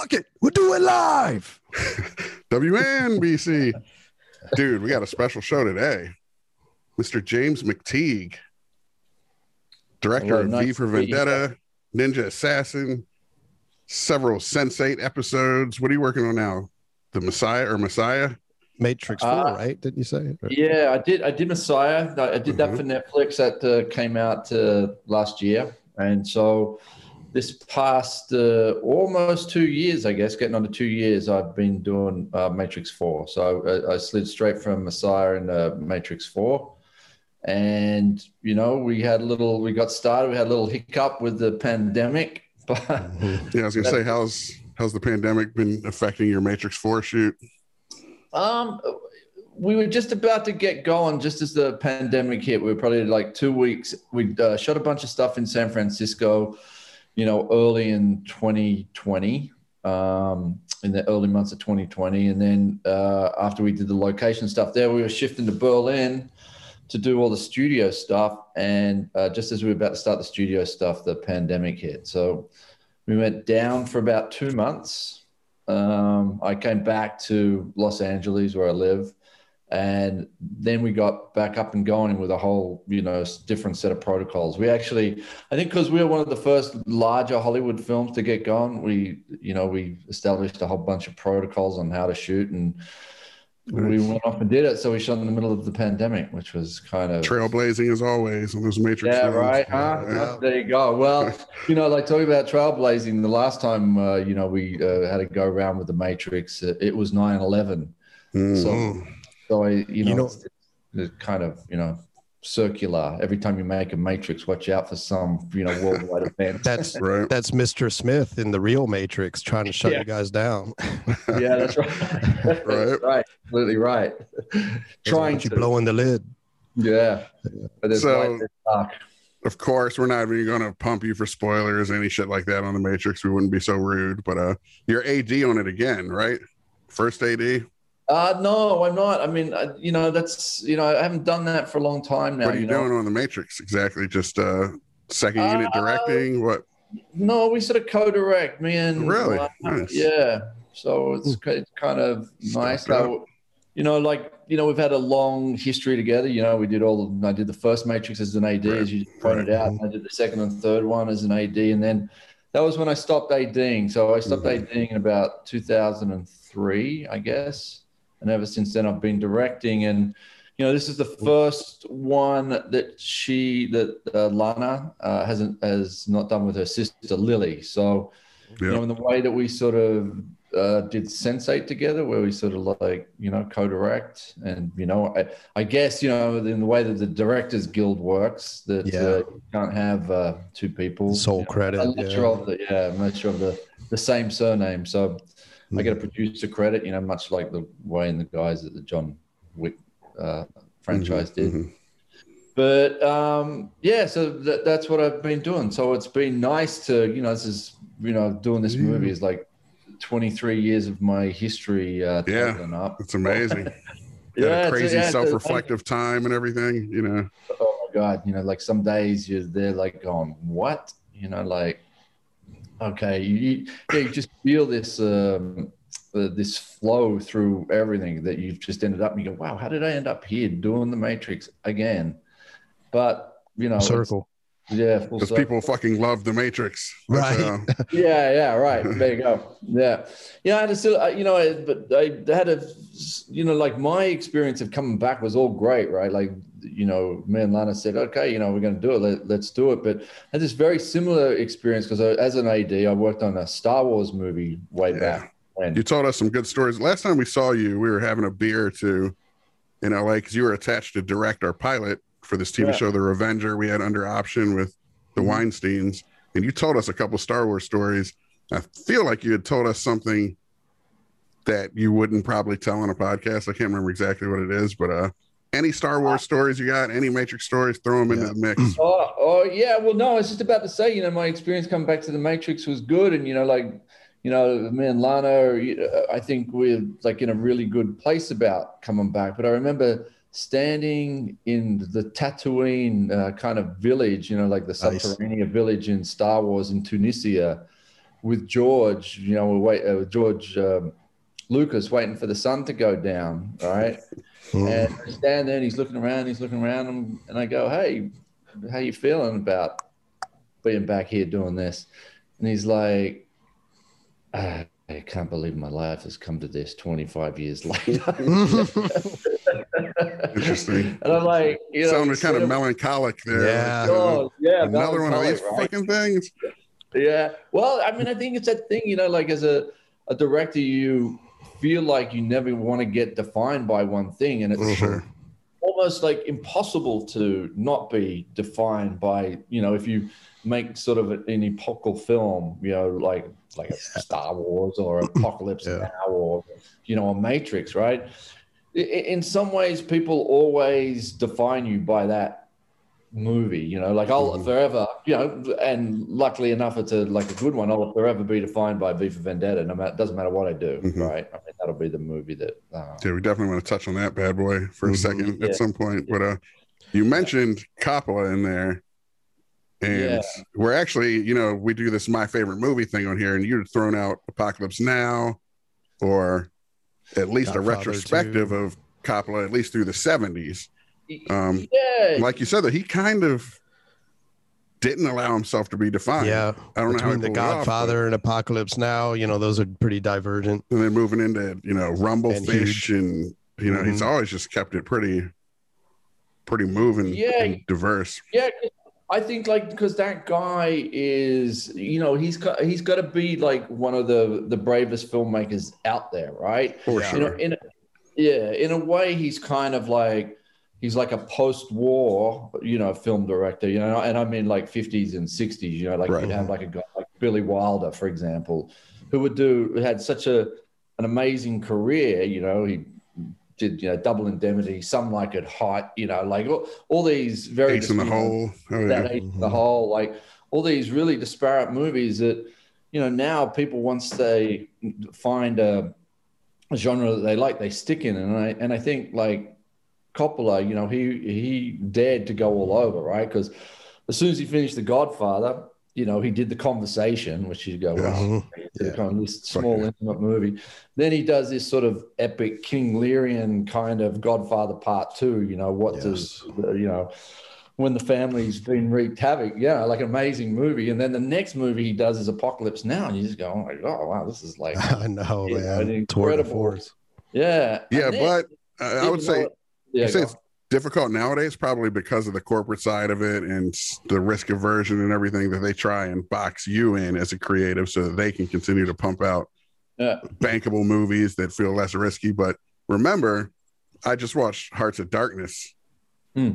fuck it, we'll do it live. WNBC. Dude, we got a special show today. Mr. James McTeigue, director Hello, of nice V for to you. Vendetta, Ninja Assassin, several Sense8 episodes. What are you working on now? The Messiah or Messiah? Matrix 4, Uh, right? Didn't you say? Yeah, I did. I did Messiah. I I did that Mhm. for Netflix. That uh, came out uh, last year, and so this past uh, almost two years, I guess, getting on to two years, I've been doing uh, Matrix Four. So I, I slid straight from Messiah uh, Matrix Four, and you know, we had a little. We got started. We had a little hiccup with the pandemic, but Mhm. Yeah, I was gonna say, how's how's the pandemic been affecting your Matrix 4 shoot? Um, we were just about to get going just as the pandemic hit. We were probably like two weeks. We uh, shot a bunch of stuff in San Francisco, you know, early in 2020, um, in the early months of 2020. And then uh, after we did the location stuff there, we were shifting to Berlin to do all the studio stuff. And uh, just as we were about to start the studio stuff, the pandemic hit. So we went down for about two months. Um, I came back to Los Angeles where I live, and then we got back up and going with a whole, you know, different set of protocols. We actually, I think, because we were one of the first larger Hollywood films to get going, we, you know, we established a whole bunch of protocols on how to shoot, and we went off and did it. So we shot in the middle of the pandemic, which was kind of Trailblazing as always on those Matrix. yeah, films. right. Huh? Yeah. There you go. Well, you know, like talking about trailblazing, the last time, uh, you know, we uh, had to go around with the Matrix, it was 9 11. Mm. So, so I, you know, You know- it's, it's kind of, you know, circular. Every time you make a Matrix, watch out for some, you know, worldwide event. That's right. that's Mr. Smith in the real Matrix trying to shut Yeah. you guys down. yeah, that's right. That's right. Absolutely right. Trying you to. blowing the lid. Yeah. But there's So- light, dark. Of course, we're not even going to pump you for spoilers, any shit like that on the Matrix. We wouldn't be so rude. But uh, you're AD on it again, right? First AD. Uh, no, I'm not. I mean, I, you know, that's, you know, I haven't done that for a long time now. what are you, know? doing on the Matrix exactly? Just uh, second unit Uh, directing? What? No, we sort of co-direct. Me and Really? uh, Nice. yeah. So it's, it's kind of nice. How, you know, like you know, we've had a long history together. You know, we did all. Of, I did the first Matrix as an AD, Right, as you pointed right. out. And I did the second and third one as an AD, and then that was when I stopped ADing. So I stopped Mhm. ADing in about 2003, I guess. And ever since then, I've been directing and you know, this is the first one that she, that uh, Lana uh, hasn't has not done with her sister Lily. So, you know, in the way that we sort of uh, did Sense8 together, where we sort of like you know co-direct, and you know, I, I guess you know in the way that the Directors Guild works, that Yeah. uh, you can't have uh, two people. Soul you know, credit, yeah. you're of the yeah, of the the same surname. So. I get a producer credit, you know, much like the way in the guys that the John Wick uh, franchise did. Mhm. But um, yeah, so that, that's what I've been doing. So it's been nice to, you know, this is, you know, doing this movie is like 23 years of my history uh, Yeah. up. It's amazing. Yeah, a crazy yeah, self-reflective time and everything. You know. oh my god you know like some days you're there like going what you know like okay you, you, just feel this um uh, this flow through everything that you've just ended up and you go wow how did i end up here doing the matrix again but you know Circle. Yeah Because people fucking love the Matrix. That's, Right. uh, yeah yeah right. There you go. Yeah. Yeah i just uh, you know I- but i had a you know like my experience of coming back was all great right? Like you know me and lana said okay you know we're going to do it. Let, let's do it. But I had this very similar experience because as an ad i worked on a star wars movie way Yeah. back when. You told us some good stories. Last time we saw you, we were having a beer or two in LA because you were attached to direct our pilot for this TV Yeah. show, The Revenger. We had under option with the Mhm. Weinsteins, and you told us a couple Star Wars stories. I feel like you had told us something that you wouldn't probably tell on a podcast. I can't remember exactly what it is, but uh, any Star Wars stories you got, any Matrix stories, throw them into Yeah. the mix. Oh, oh yeah. Well, no, I was just about to say, you know, my experience coming back to the Matrix was good, and you know, like, you know, me and Lana, are, uh, I think we're like in a really good place about coming back. But I remember standing in the Tatooine uh, kind of village, you know, like the Nice. subterranean village in Star Wars in Tunisia, with George, you know, wait, uh, George um, Lucas waiting for the sun to go down, right? Mm. And I stand there and he's looking around, he's looking around, and, and I go, "Hey, how you feeling about being back here doing this?" And he's like, "Ah, "I can't believe my life has come to this 25 years later." Interesting. and I'm like, you know, Sounded kind of melancholic there. Yeah. like, Oh, yeah, another one of these right? fucking things. Yeah. Well, I mean, I think it's that thing, you know, like as a, a director, you feel like you never want to get defined by one thing. And it's Mhm. Almost like impossible to not be defined by, you know, if you make sort of an epochal film, you know, like like a Star Wars or Apocalypse Yeah. Now or, you know, a Matrix, right? In some ways, people always define you by that movie you know like i'll Mhm. forever you know and luckily enough it's a like a good one i'll forever be defined by v for vendetta no matter doesn't matter what i do Mhm. right i mean that'll be the movie that uh, Yeah, we definitely want to touch on that bad boy for a Mhm. second Yeah. at some point. But uh, you mentioned Coppola in there, and Yeah. we're actually, you know, we do this my favorite movie thing on here, and you're thrown out Apocalypse Now, or at least a retrospective too. of Coppola, at least through the seventies. Um, yeah like you said, that he kind of didn't allow himself to be defined. yeah. I don't know how he the pulled it off, Godfather and Apocalypse Now, you know, those are pretty divergent. but- and then moving into you know Rumble And Fish, and you know he's Mhm. always just kept it pretty, pretty moving, Yeah. and diverse. yeah i think like because that guy is you know he's got he's got to be like one of the the bravest filmmakers out there right For Yeah. you know sure. in a, yeah in a way he's kind of like he's like a post-war you know film director you know and i mean like 50s and 60s you know like Right. you'd have like a guy like billy wilder for example who would do had such a an amazing career you know he did you know double indemnity some like it hot you know like all, all these very Ace in the hole. Oh, that yeah. ate the mm-hmm. whole like all these really disparate movies that you know now people once they find a, a genre that they like they stick in and I and I think like Coppola you know he he dared to go all over right because as soon as he finished The Godfather you know he did the conversation which you go well Mhm. Yeah. kind of this small intimate movie. Then he does this sort of epic King Learian kind of Godfather Part Two. You know what does you know when the family's been wreaked havoc? Yeah, like an amazing movie. And then the next movie he does is Apocalypse Now, and you just go, oh wow, this is like I know, Yeah, man. an Tour de incredible- force. yeah, Yeah, And then- but uh, I would say yeah, you say it's difficult nowadays, probably because of the corporate side of it and the risk aversion and everything that they try and box you in as a creative so that they can continue to pump out Yeah. bankable movies that feel less risky. But remember, I just watched Hearts of Darkness. Hmm.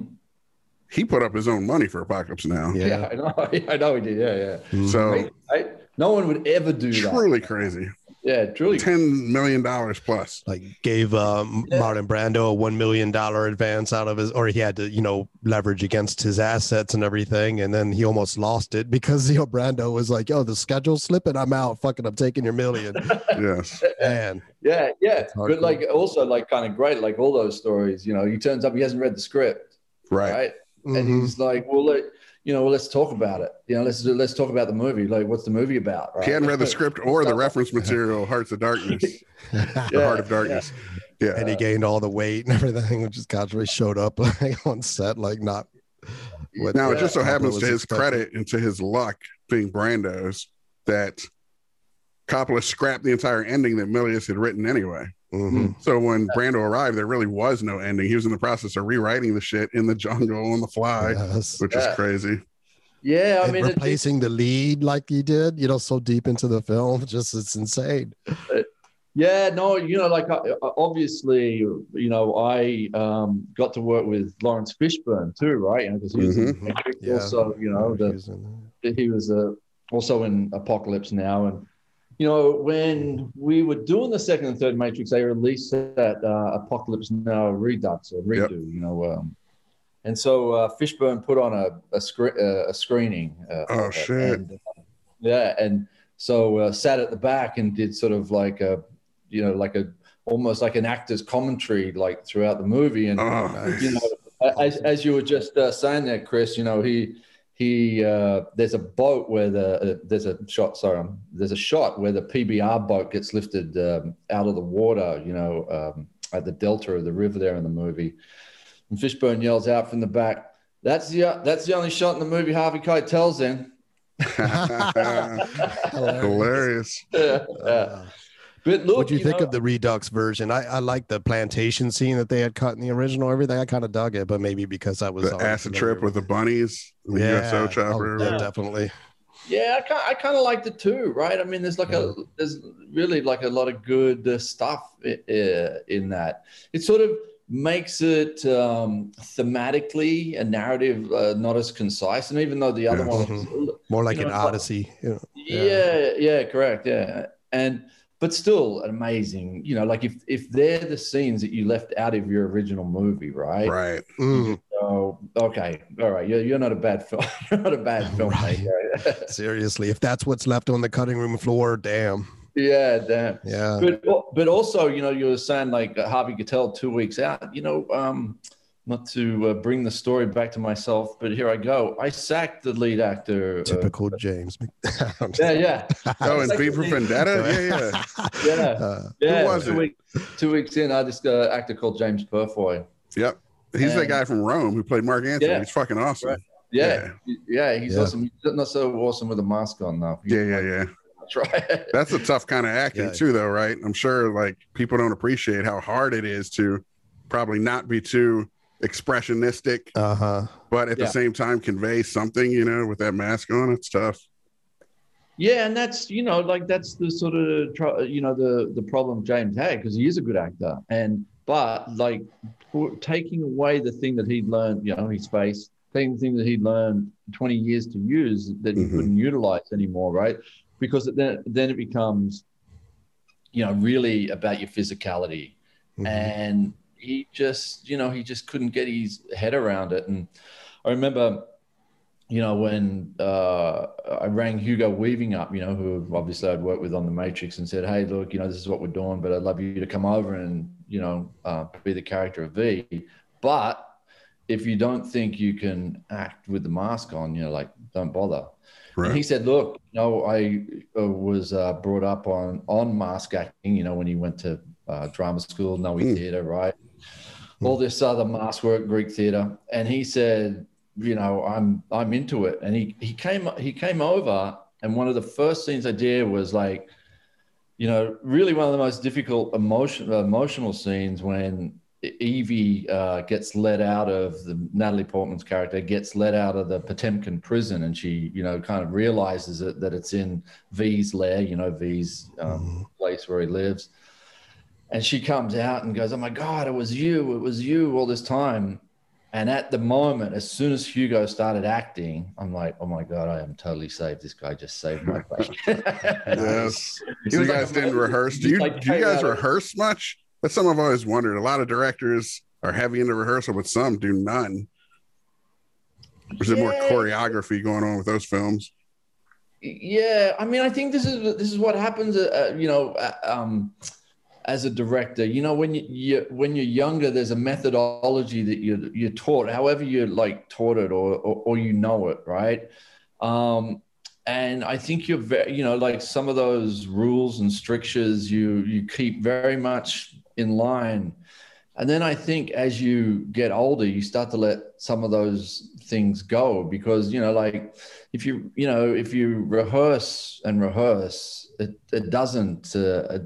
He put up his own money for Apocalypse Now. yeah. Yeah. I know, I know he did. Yeah, yeah. So I- I- no one would ever do that. truly crazy. Yeah, truly. $10 million plus. like gave um, Yeah. Marlon Brando a one million dollar advance out of his, or he had to, you know, leverage against his assets and everything, and then he almost lost it because you know Brando was like, "Yo, the schedule's slipping. I'm out. Fucking, I'm taking your million. Yes. Man, Yeah, yeah. But like also like kind of great, like all those stories, you know, he turns up, he hasn't read the script, Right. right? And Mhm. he's like, Well let you know, well, let's talk about it. You know, let's let's talk about the movie. Like, what's the movie about? Right? He hadn't read the script or the reference material, Hearts of Darkness, or Yeah, Heart of Darkness. Yeah. and he gained all the weight and everything, which is Godfrey showed up like on set, like not. what Now, it just so happens to his expecting. credit and to his luck, being Brando's, that Coppola scrapped the entire ending that Milius had written anyway. Mhm. So when Brando arrived, there really was no ending. He was in the process of rewriting the shit in the jungle on the fly, Yes. which Yeah. is crazy. Yeah, I and mean, it- replacing the lead like he did, you know, so deep into the film, just it's insane. Yeah, no, you know, like uh, obviously, you know, I um, got to work with Laurence Fishburne too, right? You know, because he was in Mhm. Matrix Yeah. also, you know, the, He's in he was uh, also in Apocalypse Now, and you know, when we were doing the second and third Matrix, they released that uh, Apocalypse Now redux or redo, Yep. you know, um, and so uh, Fishburne put on a a, scre- uh, a screening. Uh, Oh, shit. and, uh, yeah, and so uh, sat at the back and did sort of like a, you know, like a almost like an actor's commentary, like throughout the movie, and Oh, Nice. you know, as, as you were just uh, saying that, Chris, you know, he he uh, there's a boat where the uh, there's a shot. Sorry, um, there's a shot where the PBR boat gets lifted um, out of the water. You know, um, at the delta of the river there in the movie, and Fishburne yells out from the back. That's the uh, that's the only shot in the movie Harvey Keitel's in. Hilarious. Yeah, yeah. But look, what do you, think know, of the Redux version? I, I like the plantation scene that they had cut in the original. Everything I kind of dug it, but maybe because I was The acid trip with the bunnies, the yeah, USO chopper. oh, yeah, Yeah. definitely. Yeah, I kind I kind of liked it too, right? I mean, there's like a there's really like a lot of good uh, stuff i- uh, in that. It sort of makes it um, thematically a narrative uh, not as concise, and even though the other Yeah. one, was, More like You an know, it's like- odyssey. You know. yeah, yeah, correct, yeah, and but still amazing. You know, like if if they're the scenes that you left out of your original movie, right? Right. Mm, So okay, all right, you're, you're not a bad film. You're not a bad filmmaker. seriously, if that's what's left on the cutting room floor, damn. yeah, damn. Yeah. but but also you know you were saying like Harvey Keitel two weeks out you know um not to uh, bring the story back to myself but here I go I sacked the lead actor uh, Typical James. Yeah yeah Oh, and Like- V for Vendetta? Yeah, yeah. yeah Uh, yeah was two, it? weeks, two weeks in I just uh, actor called James Purefoy Yep. He's the And- guy from Rome who played Mark Antony. Yeah. He's fucking awesome. Right. yeah yeah, he's Yeah. awesome he's not so awesome with a mask on though Yeah, yeah, yeah. that's right That's a tough kind of acting Yeah. too, though, right? I'm sure like people don't appreciate how hard it is to probably not be too expressionistic, uh huh. but at Yeah. the same time convey something, you know, with that mask on. It's tough. Yeah, and that's you know like that's the sort of you know the the problem James had because he is a good actor, and but like for taking away the thing that he'd learned, you know, his face, taking the thing that he'd learned twenty years to use that he Mhm. couldn't utilize anymore, right? Because then then it becomes, you know, really about your physicality, Mhm. and he just you know he just couldn't get his head around it and i remember you know when uh, i rang hugo weaving up you know who obviously i'd worked with on the matrix and said hey look you know this is what we're doing but i'd love you to come over and you know uh, be the character of v but if you don't think you can act with the mask on you know like don't bother and he said, "Look, you know, I uh, was uh, brought up on on mask acting. You know, when he went to uh, drama school, Noh Mm. Theatre, right? All this other mask work, Greek theatre, and he said, you know, I'm I'm into it. And he he came he came over, and one of the first things I did was like, you know, really one of the most difficult emotion emotional scenes when Evie uh, gets let out of the Natalie Portman's character gets let out of the Potemkin prison, and she, you know, kind of realizes it, that it's in V's lair, you know, V's um, place where he lives, and she comes out and goes, "Oh my God, it was you! It was you all this time." And at the moment, as soon as Hugo started acting, I'm like, "Oh my God, I am totally saved! This guy just saved my place." Yes. You like guys didn't rehearse. Do you like do you guys out of- rehearse much? That's something I've always wondered. A lot of directors are heavy into rehearsal, but some do none. Or is it more choreography going on with those films? Yeah, I mean, I think this is this is what happens. Uh, uh, you know, uh, um, as a director, you know, when you, you when you're younger, there's a methodology that you you're taught, however you're like taught it or or, or you know it, right? Um, and I think you're very, you know, like some of those rules and strictures you you keep very much in line. And then I think as you get older, you start to let some of those things go because you know, like if you you know if you rehearse and rehearse, it it doesn't uh,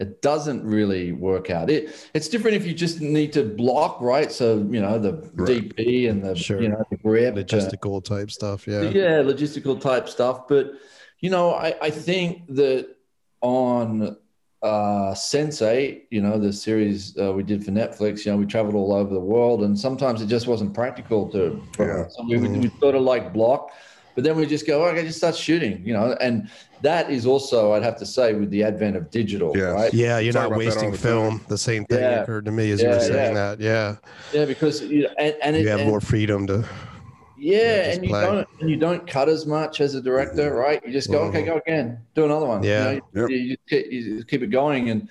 it, it doesn't really work out. It it's different if you just need to block right. So you know the Right. DP and the Sure. you know the grip, uh, Logistical type stuff. Yeah. yeah logistical type stuff but you know i, I think that on uh Sense8 you know the series uh, we did for netflix you know we traveled all over the world and sometimes it just wasn't practical to Yeah. so we, would we sort of like block but then we just go okay just start shooting you know and that is also i'd have to say with the advent of digital Yes. right Yeah, you're Talk not about that all wasting the time. film. The same thing Yeah. occurred to me as you were saying yeah. that. Yeah, yeah because you know and, and it, have and- more freedom to. Yeah, Yeah, just and you play. don't and you don't cut as much as a director, right? You just go, okay, Mhm. go again, do another one. Yeah. you, know, Yep. you, you just keep, you just keep it going, and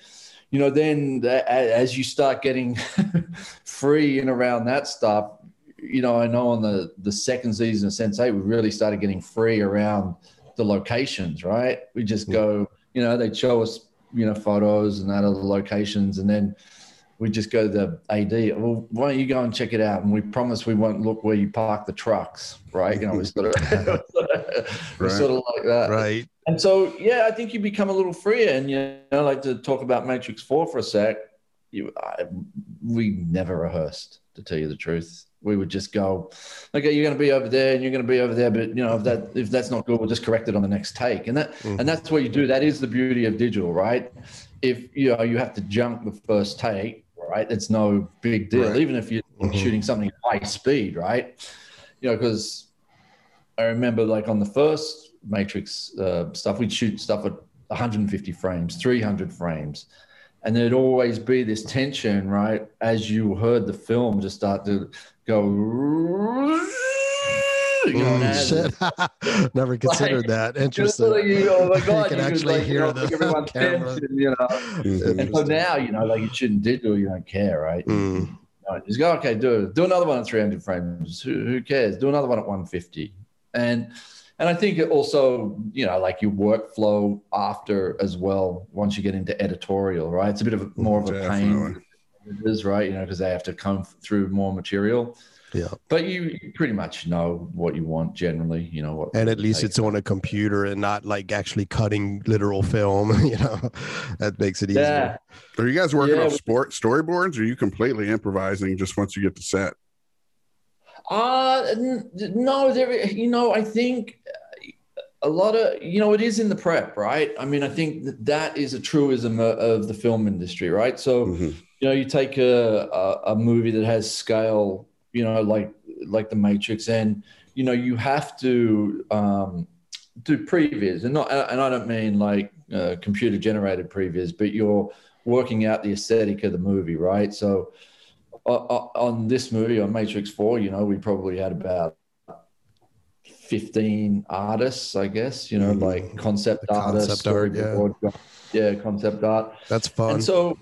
you know, then the, as you start getting free and around that stuff, you know, I know on the the second season of Sense8, we really started getting free around the locations. Right, we just go, you know, they'd show us, you know, photos and that of locations, and then we just go to the AD. Well, why don't you go and check it out? And we promise we won't look where you park the trucks. Right, you know, we sort of, Right. sort of like that. Right. And so, yeah, I think you become a little freer. And you know, like to talk about Matrix Four for a sec. You, I, we never rehearsed, to tell you the truth. We would just go, okay, you're going to be over there, and you're going to be over there. But you know, if that if that's not good, we'll just correct it on the next take. And that Mhm. and that's what you do. That is the beauty of digital, right? If you know you have to junk the first take, right? It's no big deal, Right. even if you're Mhm. shooting something at high speed, right? You know, because I remember like on the first Matrix uh, stuff, we'd shoot stuff at 150 frames, 300 frames. And there'd always be this tension, right? As you heard the film just start to go, you know, Mm, shit. Never considered that. Interesting. so you, oh my God, can you actually like, you hear know, the everyone's camera. tension, you know. And so now, you know, like you shouldn't digital, you don't care, right? Mm. No, just go, okay, do. Do another one at 300 frames. Who, who cares? Do another one at 150. And and I think it also, you know, like your workflow after as well, once you get into editorial, right? It's a bit of more of a Definitely. pain. It is, right? You know, because they have to come through more material. Yeah. But you, you pretty much know what you want generally, you know what. And at least it's on a computer and not like actually cutting literal film. You know, that makes it easier. yeah. Are you guys working Yeah, off sport storyboards or are you completely improvising just once you get to set? Uh no, there. You know, I think a lot of you know it is in the prep, right? I mean, I think that, that is a truism of, of the film industry, right? So Mhm. you know, you take a, a a movie that has scale, you know, like like The Matrix, and you know, you have to um, do previs, and not, and I don't mean like uh, computer generated previs, but you're working out the aesthetic of the movie, right? So on this movie, on Matrix Four, you know, we probably had about. 15 artists, I guess, you know, Mhm. like concept artists, concept art, yeah. yeah, concept art. That's fun. And so,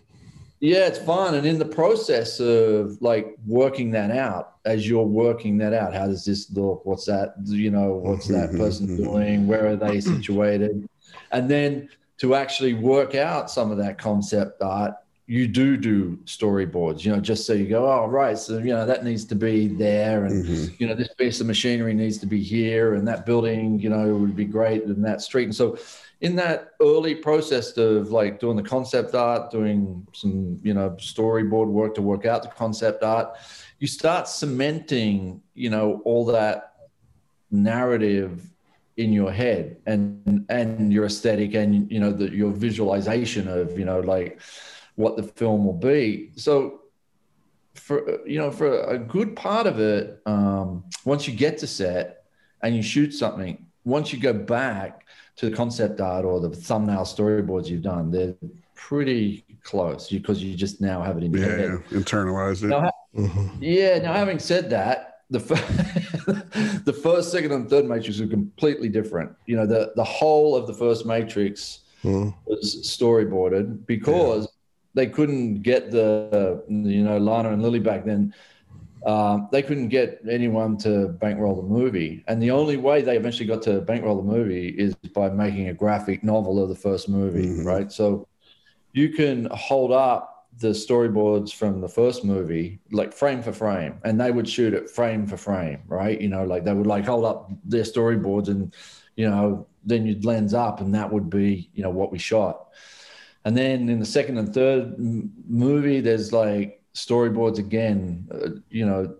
yeah, it's fun. And in the process of like working that out, as you're working that out, how does this look? What's that? You know, what's mm-hmm, that person mm-hmm, mm-hmm. doing? Where are they situated? And then to actually work out some of that concept art, you do do storyboards, you know, just so you go, oh, right. So, you know, that needs to be there. And, Mhm. you know, this piece of machinery needs to be here, and that building, you know, would be great in that street. And so, in that early process of like doing the concept art, doing some, you know, storyboard work to work out the concept art, you start cementing, you know, all that narrative in your head and and your aesthetic and you know the, your visualization of you know like what the film will be so for you know for a good part of it um, once you get to set and you shoot something once you go back to the concept art or the thumbnail storyboards you've done they're pretty close because you just now have it in your Yeah, head yeah. Internalize it. Now, Mhm. yeah. Now, having said that, the f- the first, second, and third Matrix are completely different. You know, the the whole of the first Matrix Mhm. was storyboarded because they couldn't get the you know Lana and Lily back then. Um, they couldn't get anyone to bankroll the movie, and the only way they eventually got to bankroll the movie is by making a graphic novel of the first movie, Mhm. right? So you can hold up the storyboards from the first movie like frame for frame and they would shoot it frame for frame right you know like they would like hold up their storyboards and you know then you'd lens up and that would be you know what we shot and then in the second and third m- movie there's like storyboards again uh, you know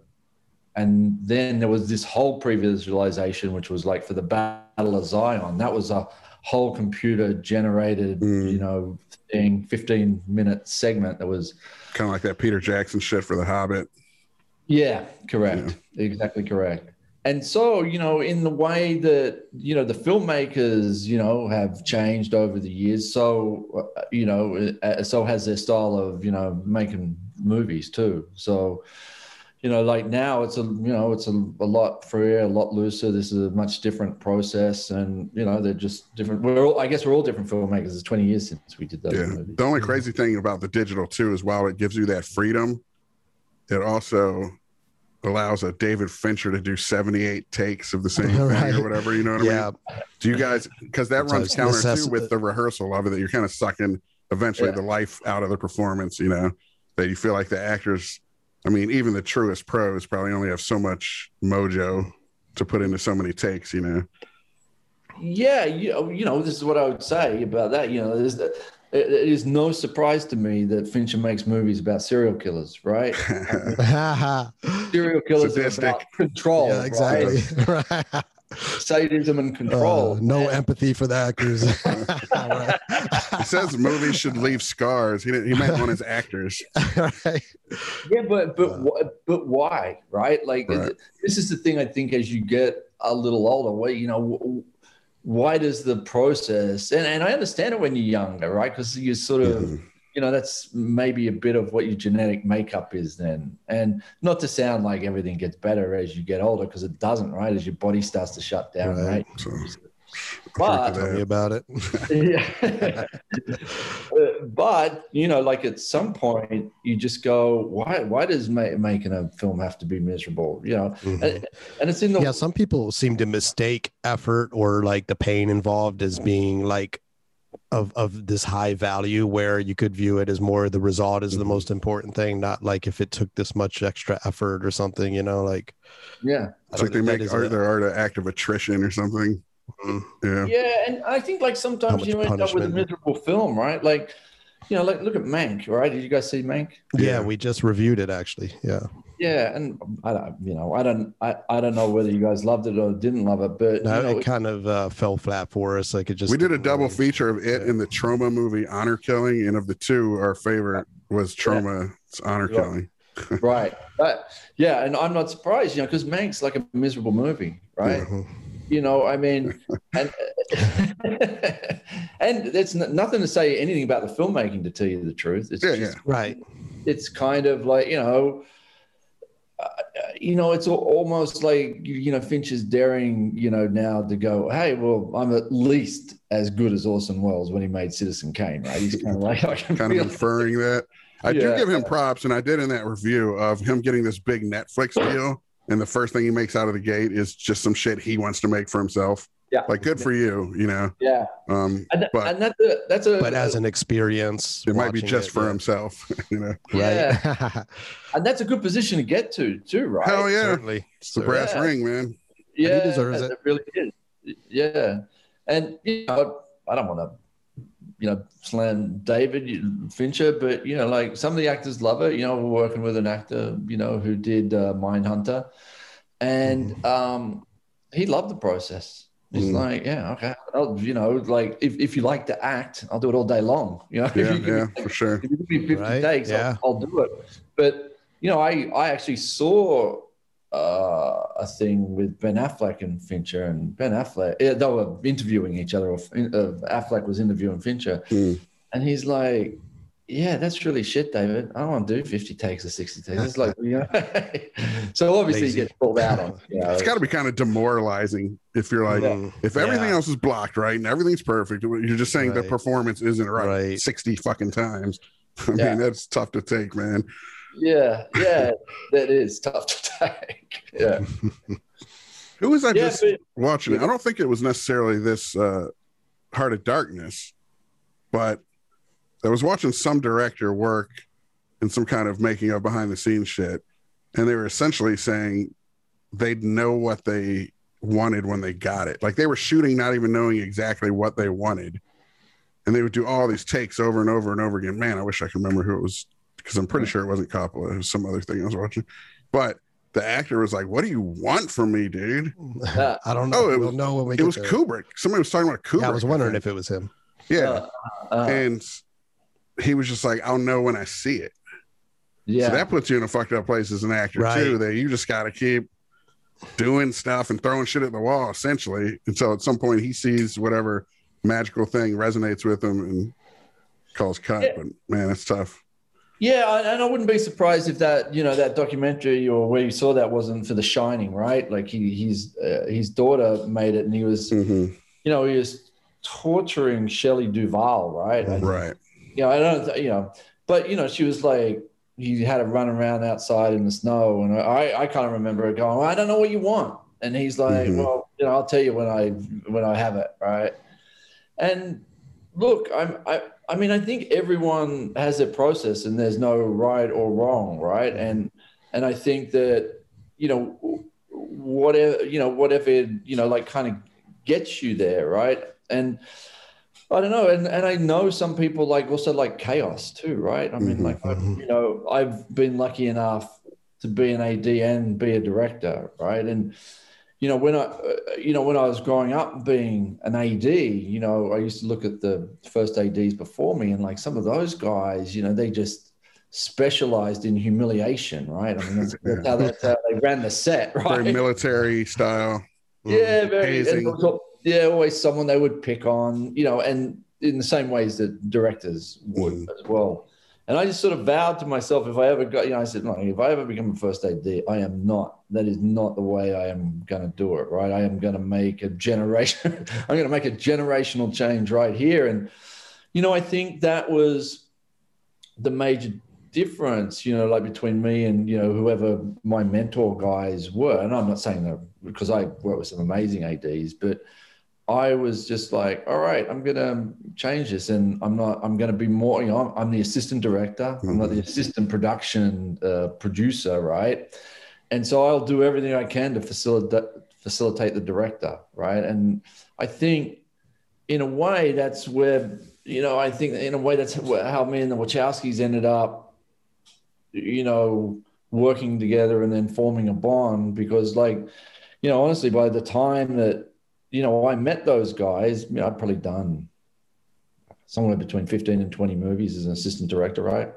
and then there was this whole pre-visualization which was like for the battle of zion that was a whole computer generated Mm. you know thing 15 minute segment that was Kind of like that Peter Jackson shit for The Hobbit. yeah correct exactly correct and so you know in the way that you know the filmmakers you know have changed over the years so uh, you know uh, so has their style of you know making movies too. So you know like now it's a you know it's a, a lot freer a lot looser. This is a much different process and you know they're just different. We're all i guess we're all different filmmakers. It's 20 years since we did those Yeah. movies. The only crazy thing about the digital too is while it gives you that freedom, it also allows a David Fincher to do 78 takes of the same thing Right. or whatever. You know what I mean? Do you guys, because that It's runs a counter too with the rehearsal of it, that you're kind of sucking eventually Yeah. the life out of the performance, you know, that you feel like the actors, I mean, even the truest pros probably only have so much mojo to put into so many takes, you know? Yeah, you know, you know, this is what I would say about that. You know, there's, it, it is no surprise to me that Fincher makes movies about serial killers, right? serial killers are about control, right? exactly. Right. sadism and control. Uh, no And- empathy for the actors. He says movies should leave scars. He, he meant on his actors. Right. Yeah, but but wh- but why, right? Like Right. this is the thing. I think as you get a little older, why you know, w- why does the process? And and I understand it when you're younger, right? Because you sort of Mhm. you know that's maybe a bit of what your genetic makeup is then and not to sound like everything gets better as you get older because it doesn't right as your body starts to shut down Right. right, So, But- Tell me about it. yeah but you know like at some point you just go why why does ma- making a film have to be miserable you know Mhm. and, and it's in the yeah some people seem to mistake effort or like the pain involved as being like of of this high value where you could view it as more the result is the Mhm. most important thing not like if it took this much extra effort or something you know like yeah it's like they make art, their art an act of attrition or something. Mhm. Yeah. yeah and i think like sometimes much you end up with a miserable film right like you know like look at mank right did you guys see mank yeah, Yeah. we just reviewed it actually yeah yeah and i don't you know i don't i, I don't know whether you guys loved it or didn't love it but no, you know, it kind of uh, fell flat for us like it just we did a double really- feature of it and the Trauma movie Honor Killing, and of the two, our favorite was Trauma's Honor Yeah. Killing. right but yeah and i'm not surprised you know because mank's like a miserable movie right Mhm. You know i mean and and it's nothing to say anything about the filmmaking to tell you the truth. It's Yeah, just right. It's kind of like you know uh, you know it's almost like you you know finch is daring you know now to go hey well i'm at least as good as orson welles when he made citizen kane right? He's kind of like i can kind of feel inferring that. I do give him props, and I did in that review of him getting this big Netflix deal. And the first thing he makes out of the gate is just some shit he wants to make for himself. Yeah. Like, good for you, you know. yeah Um, and, th- But- and that's a that's a but as an experience it might be just it, for yeah. himself, you know. Yeah. right and that's a good position to get to too right Hell yeah, certainly it's the brass Yeah. ring, man. yeah He deserves it. really is yeah and you know i don't want to you know slam david fincher but you know like some of the actors love it you know we're working with an actor you know who did uh, mindhunter and Mm-hmm. um he loved the process he's Mm. like yeah okay I'll, you know like if, if you like to act i'll do it all day long you know If Yeah, you give me for sure. if you give me 50 Right, takes, yeah. I'll, I'll do it. But you know, I I actually saw uh, a thing with Ben Affleck and Fincher, and Ben Affleck yeah, they were interviewing each other. Or uh, Affleck was interviewing Fincher, Hmm. and he's like. Yeah, that's really shit, David. I don't want to do 50 takes or 60 takes. It's like, you know. so obviously Lazy. you get pulled out on. You know, It's got to be kind of demoralizing if you're like, Mm, if everything yeah. else is blocked right and everything's perfect, you're just saying the performance isn't right, Right. 60 fucking times. I Yeah. mean, that's tough to take, man. yeah, yeah, that is tough to take. Yeah. Who was I Yeah, just but watching it? I don't think it was necessarily this uh, Heart of Darkness, but I was watching some director work in some kind of making of behind the scenes shit, and they were essentially saying they'd know what they wanted when they got it. Like they were shooting, not even knowing exactly what they wanted, and they would do all these takes over and over and over again. Man, I wish I could remember who it was because I'm pretty sure it wasn't Coppola. It was some other thing I was watching, but. The actor was like, "What do you want from me, dude?" Yeah. I don't know. Oh, it we'll was- know when we It get was there. Kubrick. Somebody was talking about Kubrick. Yeah, I was wondering think. if it was him. Yeah, uh, uh, and he was just like, "I'll know when I see it." yeah. So that puts you in a fucked up place as an actor Right. too. That you just got to keep doing stuff and throwing shit at the wall, essentially, until at some point he sees whatever magical thing resonates with him and calls cut. Yeah. But man, it's tough. Yeah, and I wouldn't be surprised if that you know that documentary or where you saw that wasn't for The Shining, right? Like he he's uh, his daughter made it, and he was hmm you know he was torturing Shelley Duvall, right? And, Right. You know I don't you know, but you know she was like he had to run around outside in the snow, and I I kind of remember going, well, I don't know what you want, and he's like, Mhm. well, you know, I'll tell you when I when I have it, right? And look, I'm I I mean, I think everyone has their process, and there's no right or wrong, right? And and I think that you know whatever you know whatever you know like kind of gets you there, right? And I don't know, and and I know some people like also like chaos too, right? I mean, Mhm, like I, mhm. you know, I've been lucky enough to be an AD and be a director, right? And you know, when I, uh, you know, when I was growing up being an AD, you know, I used to look at the first ADs before me, and like some of those guys, you know, they just specialized in humiliation, right? I mean, that's, that's, how, that's how they ran the set, right? Very military style. Yeah, very. Also, yeah, always someone they would pick on, you know, and in the same ways that directors would Mhm. as well. And I just sort of vowed to myself, if I ever got, you know, I said, no, if I ever become a first AD, I am not. That is not the way I am going to do it. Right? I am going to make a generation. I'm going to make a generational change right here. And you know, I think that was the major difference, you know, like between me and you know whoever my mentor guys were. And I'm not saying that because I work with some amazing ADs, but I was just like, all right, I'm gonna change this, and I'm not. I'm gonna be more. You know, I'm, I'm the assistant director. I'm not the assistant production uh, producer, right? And so I'll do everything I can to facilitate facilitate the director, right? And I think, in a way, that's where you know. I think in a way that's how me and the Wachowskis ended up, you know, working together and then forming a bond because, like, you know, honestly, by the time that you know, I met those guys. You know, I'd probably done somewhere between 15 and 20 movies as an assistant director, right?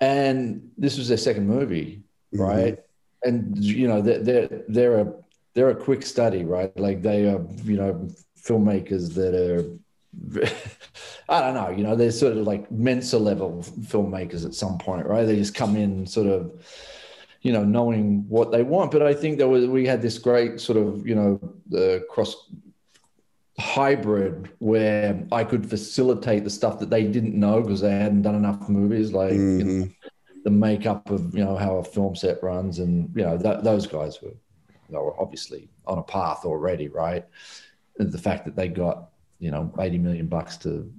And this was their second movie, Mhm. right? And you know, they're they're they're a they're a quick study, right? Like they are, you know, filmmakers that are I don't know, you know, they're sort of like Mensa level filmmakers at some point, right? They just come in sort of you know, knowing what they want. But I think that was, we had this great sort of, you know, the cross hybrid where I could facilitate the stuff that they didn't know because they hadn't done enough movies, like you know, Mhm. the makeup of, you know, how a film set runs. And, you know, that, those guys were, they were obviously on a path already, right? And the fact that they got, you know, 80 million bucks to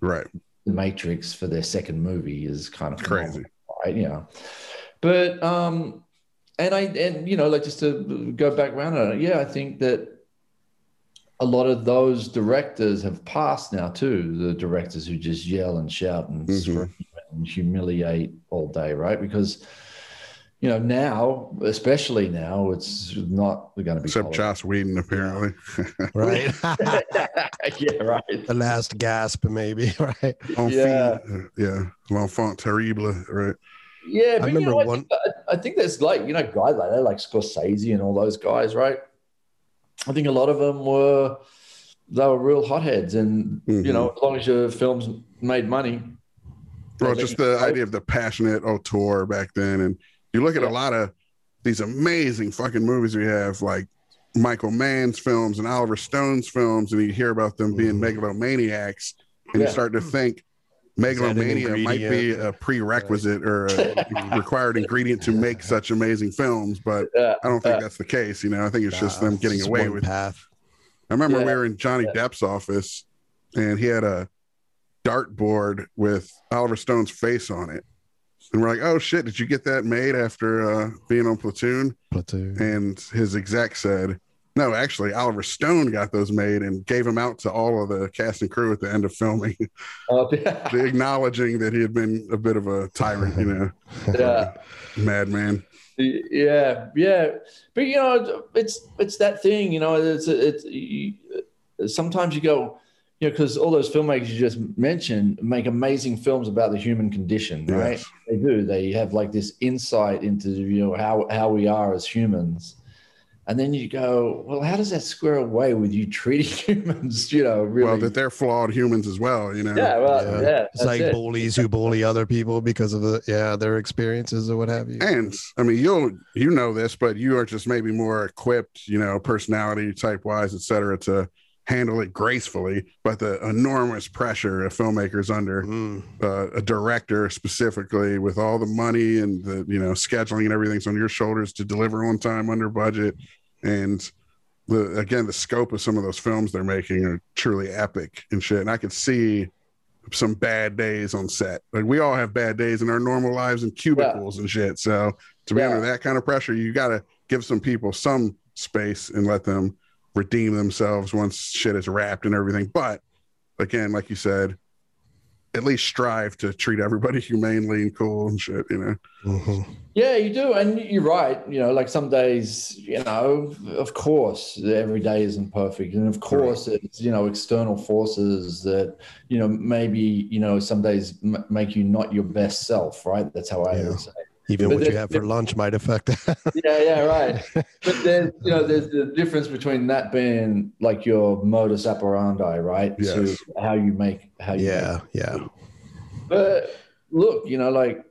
Right. the Matrix for their second movie is kind of Crazy. right? You know, but um, and I and you know, like just to go back around on it, yeah, I think that a lot of those directors have passed now too. The directors who just yell and shout and Mhm. scream and humiliate all day, right? Because you know now, especially now, it's not going to be Except Joss Whedon, apparently. right? yeah, right. the last gasp, maybe, right? Enfant, Yeah. uh, yeah. L'enfant terrible, right? Yeah, I you know, remember one- think, I, think there's like you know guys like that, like Scorsese and all those guys, right? I think a lot of them were they were real hotheads, and you know, as long as your films made money, Well, just the it's- idea of the passionate auteur back then. And you look at a lot of these amazing fucking movies we have, like Michael Mann's films and Oliver Stone's films, and you hear about them being Mhm. megalomaniacs, and Yeah. you start to think megalomania might be a prerequisite or a required ingredient to make such amazing films, but yeah, I don't think Uh, that's the case. You know, I think it's just them getting away with path. I remember Yeah. we were in Johnny Depp's office and he had a dartboard with Oliver Stone's face on it. And we're like, oh shit, did you get that made after uh, being on Platoon? Platoon. And his exec said, no, actually, Oliver Stone got those made and gave them out to all of the cast and crew at the end of filming, oh, yeah, acknowledging that he had been a bit of a tyrant, you know, yeah. madman. Yeah, yeah, but you know, it's it's that thing. You know, it's it's you, sometimes you go, you know, because all those filmmakers you just mentioned make amazing films about the human condition, right? Yes. They do. They have like this insight into you know how how we are as humans, and then you go, well, how does that square away with you treating humans? You know, really? Well, that they're flawed humans as well, you know. yeah, well, Yeah. yeah. It's like it. bullies who bully other people because of the yeah their experiences or what have you. And I mean, you'll you know this, but you are just maybe more equipped, you know, personality type wise, et cetera, to handle it gracefully, but the enormous pressure a filmmaker's under, Mm. uh, a director specifically, with all the money and the you know scheduling and everything's on your shoulders to deliver on time under budget, and the again the scope of some of those films they're making are truly epic and shit. And I could see some bad days on set. Like we all have bad days in our normal lives and cubicles and shit. So to be Yeah. under that kind of pressure, you got to give some people some space and let them redeem themselves once shit is wrapped and everything. But again, like you said, at least strive to treat everybody humanely and cool and shit, you know. Mhm. Yeah, you do, and you're right. You know, like some days, you know, of course, every day isn't perfect, and of course, it's you know external forces that you know maybe you know some days m- make you not your best self. Right? That's how I Yeah. would say. Even But what you have for lunch might affect that. Yeah, yeah, right. but there's you know there's the difference between that being like your modus operandi, right? Yes. To how you make how you yeah, yeah. But look, you know, like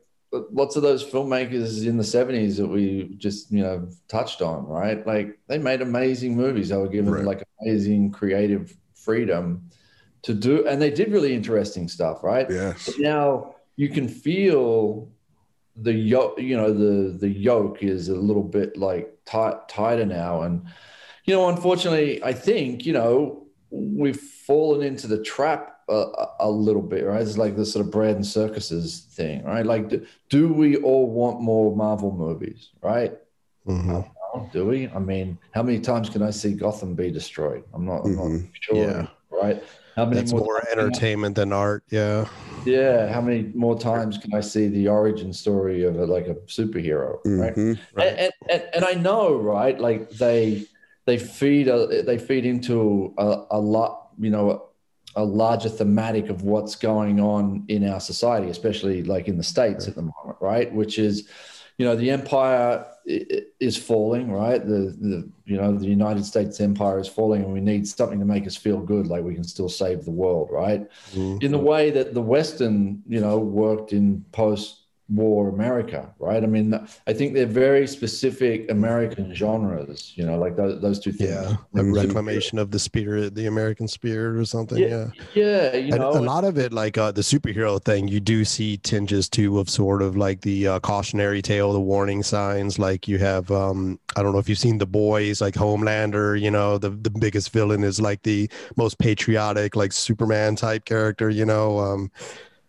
lots of those filmmakers in the 70s that we just, you know, touched on, right? Like they made amazing movies. They were given Right. like amazing creative freedom to do, and they did really interesting stuff, right? Yes. But now you can feel the yoke, you know, the the yoke is a little bit like tight, tighter now. And, you know, unfortunately, I think, you know, we've fallen into the trap a, a- little bit, right? It's like this sort of bread and circuses thing, right? Like, do, do we all want more Marvel movies, right? Mhm. Oh, do we? I mean, how many times can I see Gotham be destroyed? I'm not, I'm not Mhm. sure, Yeah. right? How many That's more I- entertainment than art. Yeah. Yeah, how many more times can I see the origin story of a, like a superhero, right? Mhm. Right. And, and, and I know, right? Like they they feed a, they feed into a, a lot, you know, a larger thematic of what's going on in our society, especially like in the states at the moment, right? Which is, you know, the empire is falling, right? The the you know the United States empire is falling, and we need something to make us feel good, like we can still save the world, right? Mhm. in the way that the Western, you know, worked in post-war America, right? I mean, I think they're very specific American genres, you know, like those, those two things. Yeah. A Mhm. reclamation of the spirit, the American spirit or something. Yeah. Yeah, you know, a lot of it, like uh, the superhero thing, you do see tinges too of sort of like the uh, cautionary tale, the warning signs. Like you have, um, I don't know if you've seen The Boys, like Homelander. You know, the the biggest villain is like the most patriotic, like Superman type character. You know, um,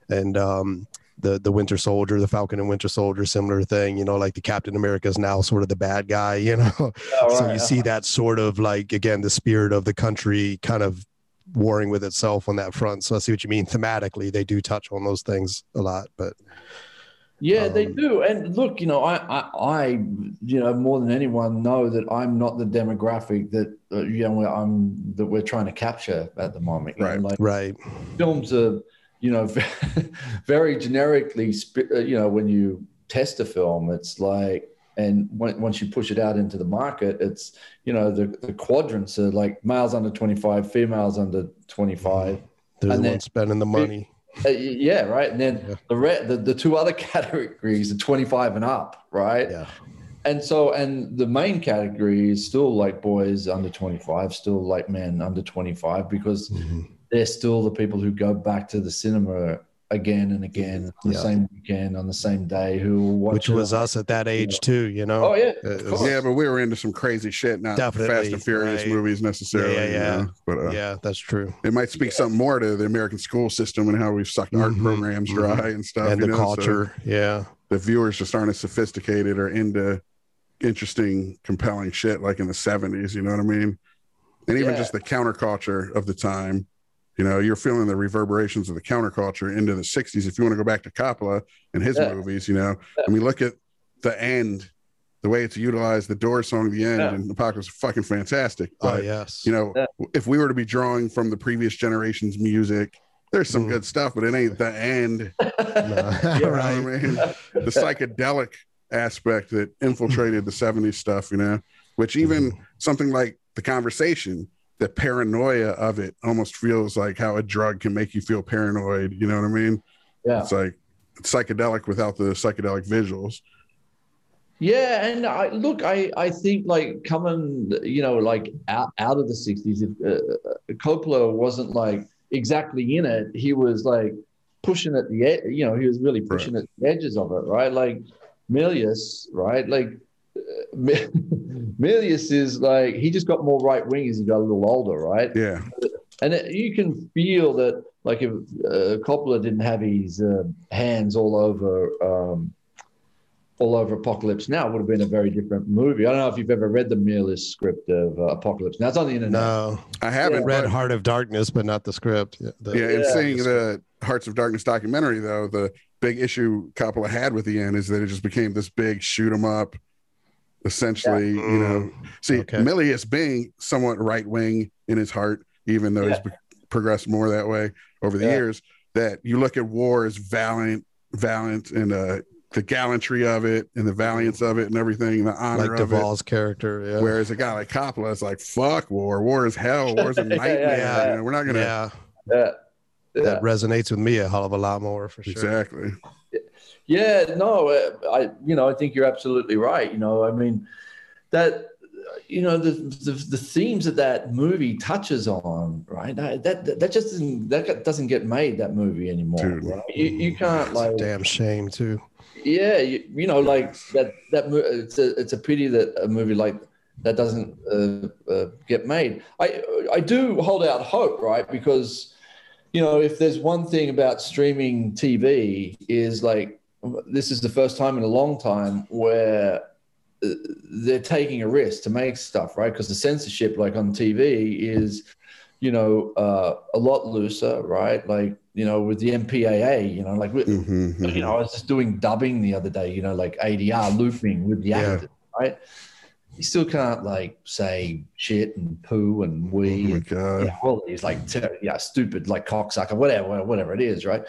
and um, the the Winter Soldier, the Falcon and Winter Soldier, similar thing. You know, like the Captain America is now sort of the bad guy. You know, so right, you see that sort of like again the spirit of the country kind of warring with itself on that front so i see what you mean thematically they do touch on those things a lot but Yeah, they Um, do. And look, you know, I, I, I, you know, more than anyone know that I'm not the demographic that uh, you know I'm that we're trying to capture at the moment. Right. like right films are, you know, very generically, uh, you know, when you test a film, it's like, and once you push it out into the market, it's, you know, the, the quadrants are like males under 25, females under 25. they're the And then- ones spending the money Uh, yeah, right. And then Yeah. the, re- the the two other categories are 25 and up, right? yeah And so, and the main category is still like boys under 25, still like men under 25, because Mhm. They're still the people who go back to the cinema again and again on the Yeah. same weekend on the same day who watch which it. was us at that age too you know oh yeah of it course. was- Yeah, but we were into some crazy shit, not Definitely, Fast and Furious right. movies necessarily. Yeah, yeah, you know? But uh, yeah that's true it might speak something more to the American school system and how we've sucked art Mhm, programs mhm. dry and stuff. and the know, so culture yeah the viewers just aren't as sophisticated or into interesting, compelling shit like in the 70s. You know what I mean? And even Yeah. just the counterculture of the time. You know, you're feeling the reverberations of the counterculture into the 60s. If you want to go back to Coppola and his Yeah. movies, you know, I mean, look at the end, the way it's utilized, the door song, the end, Yeah. and Apocalypse is fucking fantastic. oh But, yes you know, Yeah. if we were to be drawing from the previous generation's music, there's some Mm. good stuff, but it ain't the end. No. You know what I mean? the psychedelic aspect that infiltrated the 70s stuff, you know, which even Mm-hmm. something like the conversation, the paranoia of it almost feels like how a drug can make you feel paranoid. You know what I mean? yeah It's like it's psychedelic without the psychedelic visuals. Yeah, and I look, I I think like coming, you know, like out out of the '60s, if uh, Coppola wasn't like exactly in it, he was like pushing at the edge. You know, he was really pushing at the edges of it, right? Like Milius, right? Like uh, Milius is like he just got more right wing as he got a little older, right? Yeah, and it, you can feel that, like if uh, Coppola didn't have his uh, hands all over. Um, all over Apocalypse Now it would have been a very different movie. I don't know if you've ever read the Milius script of uh, Apocalypse Now. It's on the internet. No, I haven't I read but- Heart of Darkness, but not the script. Yeah, the- Yeah, and Yeah. seeing the Hearts of Darkness documentary, though, the big issue Coppola had with the end is that it just became this big shoot 'em up. Essentially, you know, see, Okay. Milius being somewhat right wing in his heart, even though he's progressed more that way over the Yeah. years, that you look at war as valiant, valiant, and uh, the gallantry of it, and the valiance of it, and everything, the honor like of it. Duvall's character. Yeah. Whereas a guy like Coppola is like, "Fuck war! War is hell! War's a Yeah, yeah, nightmare! yeah. You know, we're not gonna." yeah, Yeah. Yeah. that resonates with me a hell of a lot more for sure. Exactly. Yeah, no, uh, I you know I think you're absolutely right. You know, I mean that you know the the, the themes that that movie touches on, right? That that, that just doesn't that doesn't get made that movie anymore. Dude. Right? You, you can't It's a like damn shame too. yeah, you, you know like that that it's a it's a pity that a movie like that doesn't uh, uh, get made. I I do hold out hope, right? Because you know if there's one thing about streaming TV is like this is the first time in a long time where uh, they're taking a risk to make stuff, right? Because the censorship, like on TV, is you know uh, a lot looser, right? Like you know with the MPAA, you know, like we, Mhm, you know, I was just doing dubbing the other day, you know, like ADR looping with the Yeah. actors, right? You still can't like say shit and poo and Oh wee my and god. yeah, all these like ter- yeah, stupid like cocksucker, whatever, whatever it is, right?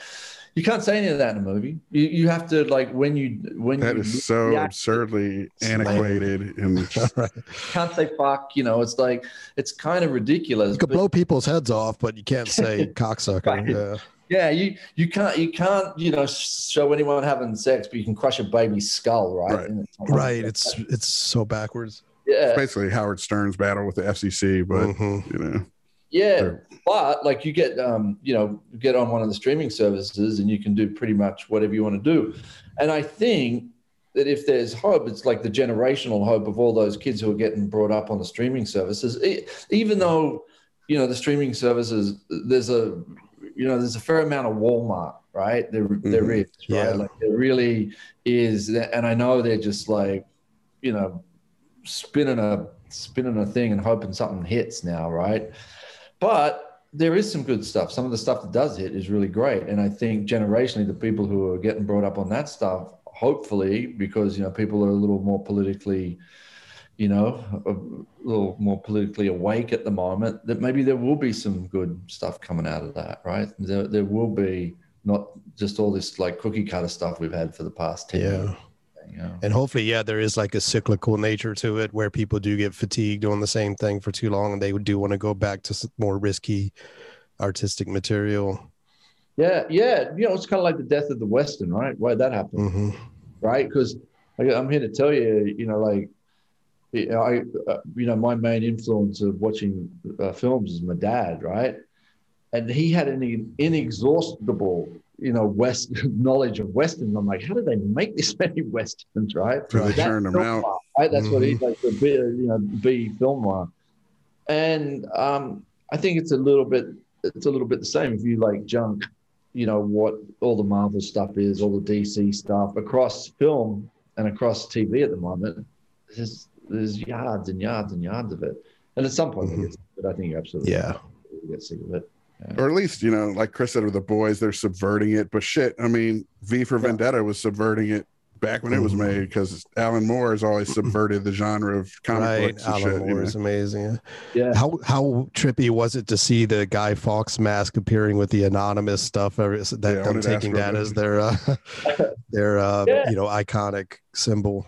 You can't say any of that in a movie. You, you have to like when you when That you is so the absurdly Slang. antiquated and Right. can't say fuck. You know, it's like it's kind of ridiculous. You could but- blow people's heads off, but you can't say cocksucker. Right. Yeah. yeah, you you can't you can't you know show anyone having sex, but you can crush a baby's skull, right? Right. It's Right. It's it's so backwards. yeah. basically Howard Stern's battle with the FCC, but Mhm. you know, Yeah, but like you get, um, you know, get on one of the streaming services and you can do pretty much whatever you want to do. And I think that if there's hope, it's like the generational hope of all those kids who are getting brought up on the streaming services. E- even though, you know, the streaming services, there's a, you know, there's a fair amount of Walmart, right? There, there Mhm. is, right? Yeah. Like there really is, and I know they're just like, you know, spinning a spinning a thing and hoping something hits now, right? But there is some good stuff. Some of the stuff that does hit is really great, and I think generationally, the people who are getting brought up on that stuff, hopefully, because you know people are a little more politically, you know, a little more politically awake at the moment, that maybe there will be some good stuff coming out of that, right? There, there will be not just all this like cookie cutter stuff we've had for the past ten years. Yeah. And hopefully, yeah, there is like a cyclical nature to it where people do get fatigued doing the same thing for too long and they do want to go back to more risky artistic material. Yeah, yeah. You know, it's kind of like the death of the Western, right? Why that happened? hmm right? Because I'm here to tell you, you know, like I, uh, you know, my main influence of watching uh, films is my dad, right? And he had an inexhaustible, you know, West knowledge of westerns. I'm like, how do they make this many westerns, right? That churned them out. noir, right? That's what he's like, the B, you know, B film noir. And um, I think it's a little bit, it's a little bit the same. If you like junk, you know what all the Marvel stuff is, all the DC stuff across film and across TV at the moment. There's there's yards and yards and yards of it, and at some point, Mm-hmm. get of. I think you're absolutely Yeah. right. we get sick of it. Or at least you know, like Chris said with the boys, they're subverting it. But shit, I mean, V for Yeah. Vendetta was subverting it back when it was Mhm. made because Alan Moore has always subverted the genre of comic Right. books and Alan shit. you know? is amazing. Yeah, How how trippy was it to see the Guy Fawkes mask appearing with the anonymous stuff? That Yeah, I them wanted to ask taking that that. as their uh, their uh, Yeah. you know iconic symbol.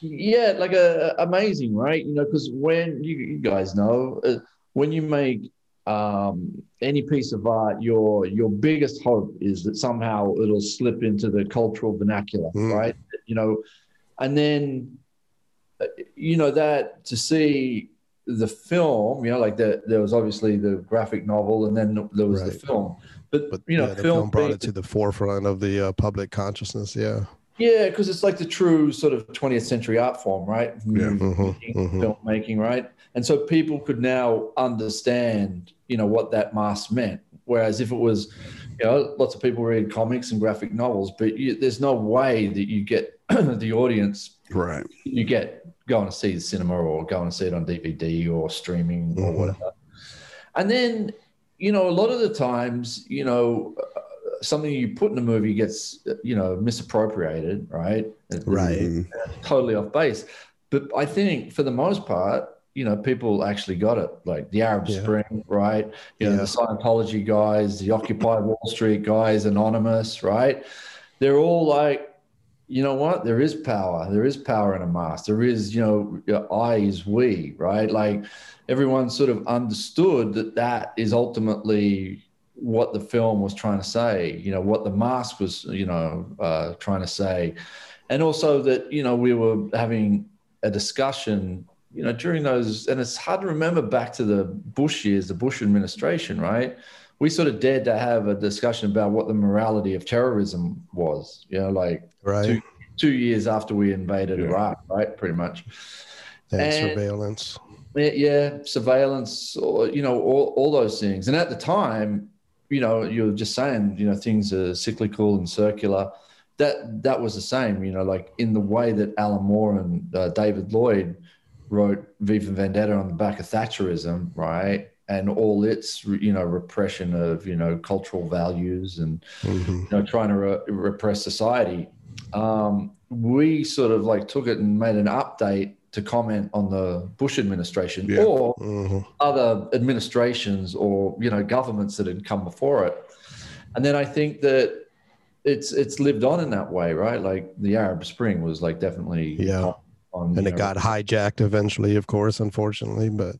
yeah, like a, amazing, right? You know, because when you, you guys know uh, when you make um, any piece of art, your your biggest hope is that somehow it'll slip into the cultural vernacular, Mm. right? You know, and then you know that to see the film, you know, like the, there was obviously the graphic novel, and then there was Right. the film. But, But you know, yeah, the film, film brought it to the forefront of the uh, public consciousness. Yeah. Yeah, because it's like the true sort of 20th century art form, right? Yeah. Mhm, Making, mhm. Filmmaking, right? And so people could now understand, you know, what that mask meant. Whereas if it was, you know, lots of people read comics and graphic novels, but you, there's no way that you get the audience Right. you get going to see the cinema or going to see it on DVD or streaming or Mhm. whatever. And then, you know, a lot of the times, you know, something you put in a movie gets, uh, you know, misappropriated, right? Right. Mhm. Totally off base. But I think for the most part, you know, people actually got it. Like the Arab Yeah. Spring, right? You know, Yeah. the Scientology guys, the Occupy Wall Street guys, Anonymous, right? They're all like, you know what? There is power. There is power in a mask. There is, you know, I is we, right? Like everyone sort of understood that that is ultimately what the film was trying to say, you know, what the mask was, you know, uh, trying to say. And also that, you know, we were having a discussion, you know, during those, and it's hard to remember back to the Bush years, the Bush administration, right? We sort of dared to have a discussion about what the morality of terrorism was, you know, like Right. two, two years after we invaded Yeah. Iraq, right? Pretty much. and, and- surveillance. Yeah, surveillance, or you know, all, all those things. And at the time, you know, you're just saying, you know, things are cyclical and circular. That that was the same, you know, like in the way that Alan Moore and uh, David Lloyd wrote V for Vendetta on the back of Thatcherism, right? And all its, you know, repression of, you know, cultural values and Mhm. you know, trying to re- repress society. Um, we sort of like took it and made an update to comment on the Bush administration Yeah. or Mhm. other administrations or you know governments that had come before it. And then I think that it's it's lived on in that way, right? Like the Arab Spring was like definitely Yeah. on, And you it know- got hijacked eventually, of course, unfortunately. But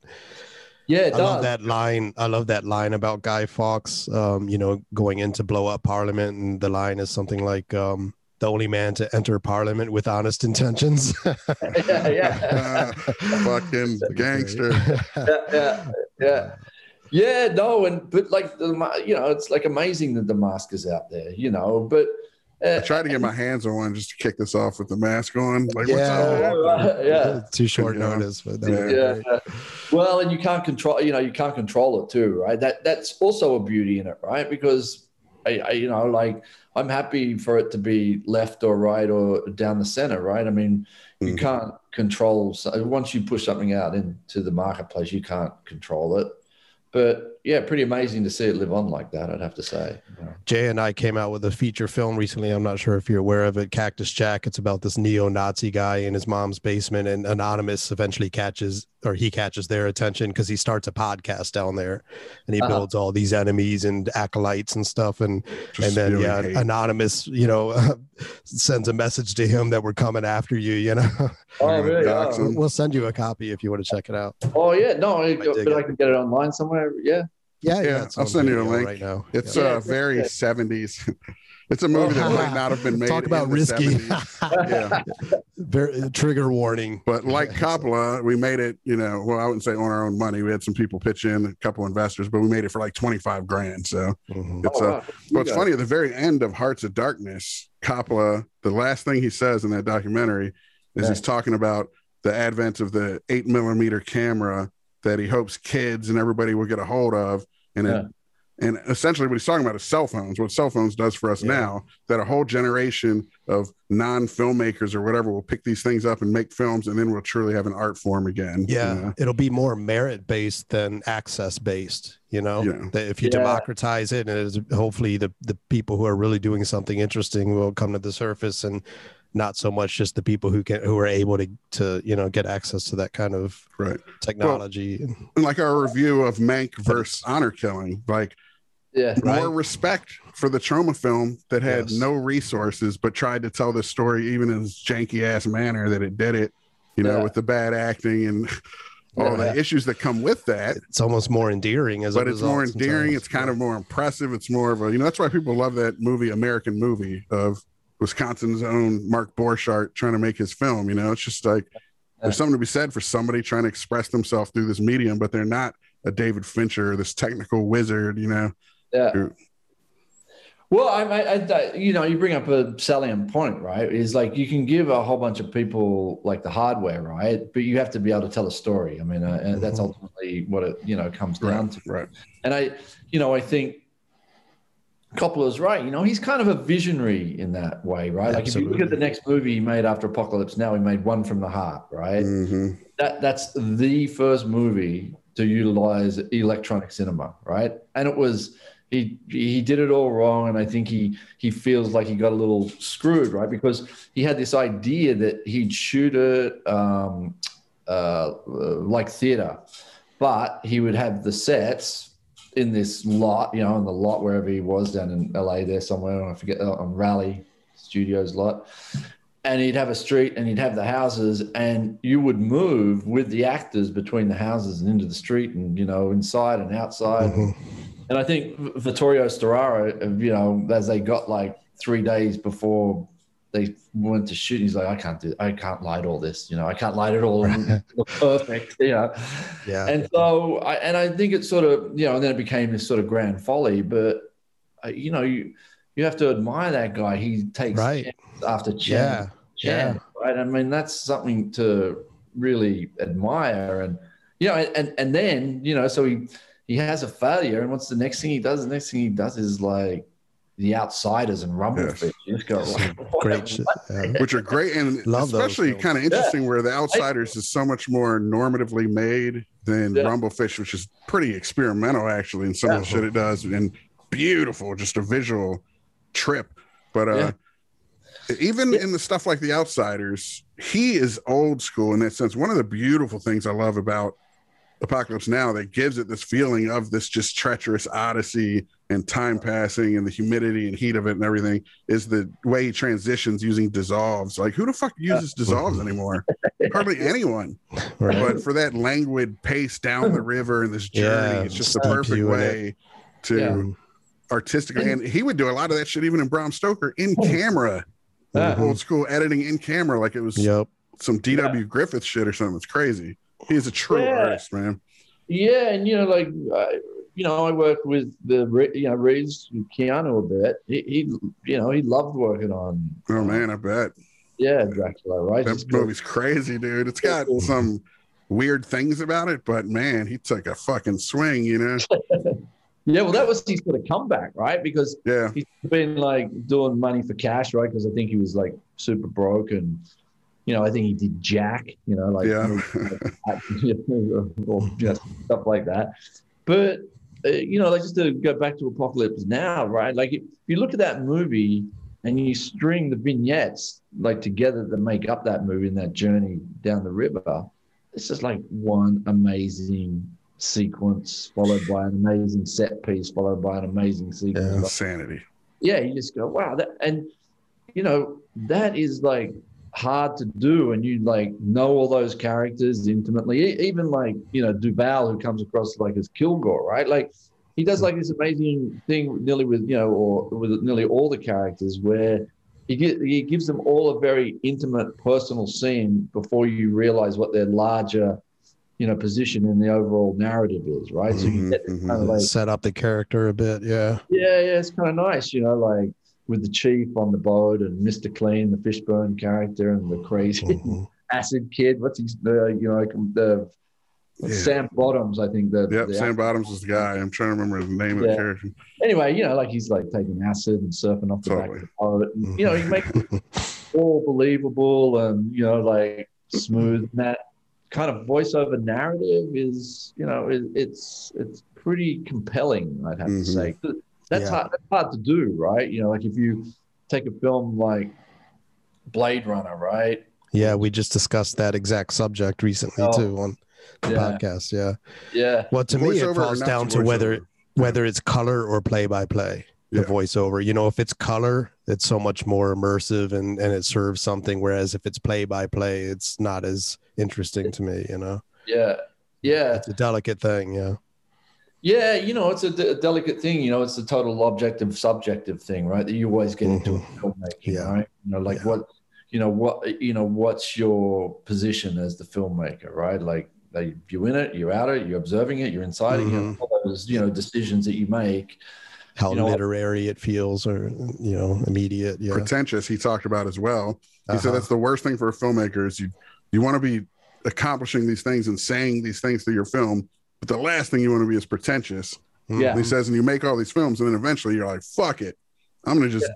yeah, it I does. love that line. I love that line about Guy Fawkes, um, you know, going in to blow up Parliament. And the line is something like, um, the only man to enter Parliament with honest intentions. yeah, yeah. Fucking gangster. yeah, yeah, yeah, yeah. No, and but like the you know, it's like amazing that the mask is out there, you know. But uh, I tried to get my hands on one just to kick this off with the mask on. Like, Yeah. what's up? yeah, Too short Yeah. notice, but that Yeah. would be yeah. great. yeah. Well, and you can't control, you know, you can't control it too, right? That that's also a beauty in it, right? Because I, I you know, like I'm happy for it to be left or right or down the center, right? I mean, you Mhm. can't control once you push something out into the marketplace, you can't control it. But yeah, pretty amazing to see it live on like that. I'd have to say. Yeah. Jay and I came out with a feature film recently. I'm not sure if you're aware of it. Cactus Jack. It's about this neo-Nazi guy in his mom's basement, and Anonymous eventually catches, or he catches their attention because he starts a podcast down there, and he Uh-huh. builds all these enemies and acolytes and stuff. And Just and then yeah, hate. Anonymous, you know, sends a message to him that we're coming after you. You know, Oh, really? dox Oh. him. we'll send you a copy if you want to check it out. Oh, yeah. No, I, I dig but it. I can get it online somewhere. Yeah. Yeah, Yeah, it's I'll on send you a link. right now. It's Yeah. uh, very yeah. 70s. it's a movie that might not have been made. Talk about in the risky. 70s. Yeah. Very, trigger warning. But like Coppola, we made it, you know, well, I wouldn't say on our own money. We had some people pitch in, a couple investors, but we made it for like 25 grand. So Mhm. it's Oh, uh, wow. Well, it's You funny at the very end of Hearts of Darkness, Coppola, the last thing he says in that documentary is Yeah. he's talking about the advent of the eight millimeter camera that he hopes kids and everybody will get a hold of. And Yeah. it, and essentially what he's talking about is cell phones, what cell phones does for us Yeah. now, that a whole generation of non-filmmakers or whatever will pick these things up and make films and then we'll truly have an art form again. you Yeah, know? it'll be more merit based than access based. You know, Yeah. that if you Yeah. democratize it, and it's, hopefully the the people who are really doing something interesting will come to the surface, and not so much just the people who can who are able to to you know get access to that kind of Right. technology. And like our review of Mank versus Honor Killing, like Yeah. Right. more respect for the trauma film that had Yes. no resources but tried to tell the story even in this janky ass manner that it did it you know Yeah. with the bad acting and all Yeah. the issues that come with that it's almost more endearing as a but it's more endearing sometimes. it's kind of more impressive it's more of a you know that's why people love that movie american movie of wisconsin's own mark borchardt trying to make his film you know it's just like there's something to be said for somebody trying to express themselves through this medium, but they're not a David Fincher, this technical wizard, you know. Yeah. Who- Well, I, I, I, you know, you bring up a salient point, right? Is like you can give a whole bunch of people like the hardware, right? But you have to be able to tell a story. I mean, uh, and that's ultimately what it, you know, comes down to. right. And I, you know, I think Coppola's right. You know, he's kind of a visionary in that way, right? Like if you look at the next movie he made after Apocalypse Now, he made One from the Heart, right? Mhm. that that's the first movie to utilize electronic cinema, right? And it was he he did it all wrong, and I think he he feels like he got a little screwed, right? Because he had this idea that he'd shoot it um, uh, like theater, but he would have the sets in this lot, you know, in the lot wherever he was down in LA, there somewhere, I forget uh, on Raleigh Studios lot and he'd have a street and he'd have the houses and you would move with the actors between the houses and into the street and you know inside and outside Mhm. And i think vittorio storaro you know as they got like three days before they went to shoot he's like i can't do i can't light all this you know i can't light it all and perfect you know Yeah. and so I and I think it's sort of you know, and then it became this sort of grand folly. But uh, you know, you you have to admire that guy. He takes Right. after chance, Yeah. chance, right? I mean, that's something to really admire. And you know, and and then you know, so he he has a failure, and what's the next thing he does? The next thing he does is like the outsiders and rumblefish. Yes. You just go, Some what- Great shit. Yeah. which are great and Love especially kind of interesting where the outsiders is so much more normatively made than Yeah. rumblefish which is pretty experimental actually in some of the shit it does and beautiful just a visual trip but uh even Yeah. in the stuff like the outsiders he is old school in that sense one of the beautiful things i love about apocalypse now that gives it this feeling of this just treacherous odyssey and time passing and the humidity and heat of it and everything is the way he transitions using dissolves. Like who the fuck uses dissolves anymore? Hardly anyone. Right. But for that languid pace down the river and this journey, Yeah, it's just the perfect you in way to Yeah. artistically. And he would do a lot of that shit even in Bram Stoker in camera, Yeah. old school editing in camera, like it was Yep. some DW Griffith shit or something. It's crazy. He's a true Yeah. artist, man. Yeah, and you know, like you know, I worked with the you know Reeves Keanu a bit. He, he you know he loved working on Oh man, I bet. yeah Dracula, right? That movie's crazy, dude. It's got some weird things about it, but man, he took a fucking swing, you know? Yeah, well, that was his sort of comeback, right? Because Yeah. he's been like doing money for cash, right? Because I think he was like super broke, and you know, I think he did Jack, you know, like Yeah. or just stuff like that. But uh, you know, like just to go back to Apocalypse Now, right? Like if you look at that movie and you string the vignettes like together that make up that movie and that journey down the river, it's just like one amazing sequence followed by an amazing set piece followed by an amazing sequence. Yeah. Insanity. Yeah, you just go, wow, that and you know, that is like hard to do and you like know all those characters intimately. Even like, you know, Duvall who comes across like as Kilgore, right? Like he does like this amazing thing nearly with, you know, or with nearly all the characters where he, gi- he gives them all a very intimate personal scene before you realize what their larger, you know, position in the overall narrative is, right? So you Mhm, get this kind of like Set up the character a bit. Yeah. yeah, yeah, it's kind of nice, you know, like with the chief on the boat and Mr. Clean, the Fishburne character, and the crazy Mhm. acid kid. What's his, uh, you know, the Yeah. Sam Bottoms, I think. The, Yep, the Sam Bottoms is the guy. I'm trying to remember the name of the character. Anyway, you know, like he's like taking acid and surfing off the back of Totally. the boat. And, you know, he makes it all believable and you know, like smooth. And that kind of voiceover narrative is, you know, it, it's it's pretty compelling. I'd have Mhm. to say that's Yeah. hard. That's hard to do, right? You know, like if you take a film like Blade Runner, right? Yeah, we just discussed that exact subject recently Oh, too on the yeah. podcast. Yeah. Yeah, Well, to me, it falls down to whether voiceover? whether it's color or play by play. The Yeah. voiceover, you know, if it's color, it's so much more immersive and and it serves something. Whereas if it's play by play, it's not as interesting to me. You know, yeah, yeah. it's a delicate thing. Yeah. Yeah, you know, it's a, delicate thing. You know, it's the total objective subjective thing, right? That you always get into in filmmaking, Mm-hmm. Yeah. right? You know, like Yeah. what you know what you know what's your position as the filmmaker, right? Like are you in it, you're out of it, you're observing it, you're inside it, you know, all those you know decisions that you make. How You know, literary it feels, or you know, immediate. Yeah. Pretentious, he talked about as well. He said Uh-huh. that's the worst thing for a filmmaker is you you want to be accomplishing these things and saying these things to your film, but the last thing you want to be is pretentious. Mhm. Yeah. And he says, and you make all these films, and then eventually you're like, fuck it. I'm gonna just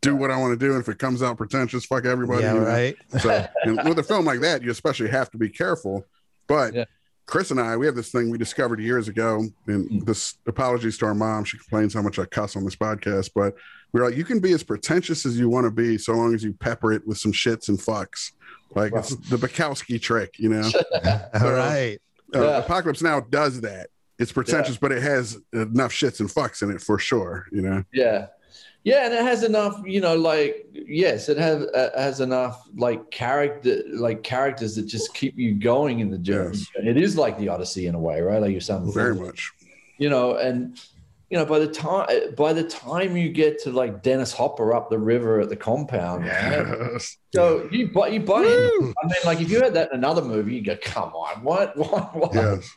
do what I want to do. And if it comes out pretentious, fuck everybody. Yeah. you know? Right. So and with a film like that, you especially have to be careful. But Yeah. Chris and I, we have this thing we discovered years ago. And Mm. this apologies to our mom. She complains how much I cuss on this podcast, but we're like, you can be as pretentious as you want to be, so long as you pepper it with some shits and fucks. Like it's the Bukowski trick, you know. All right. Uh, Yeah. Apocalypse Now does that. It's pretentious, but it has enough shits and fucks in it for sure. You know. Yeah. Yeah, and it has enough, you know, like yes, it has uh, has enough like character, like characters that just keep you going in the journey. Yes. It is like the Odyssey in a way, right? Like you're saying. Very much. you know, and you know, by the time by the time you get to like Dennis Hopper up the river at the compound, right? Yes. so you buy you buy in. I mean, like if you had that in another movie, you go, come on, what, what, what? Yes.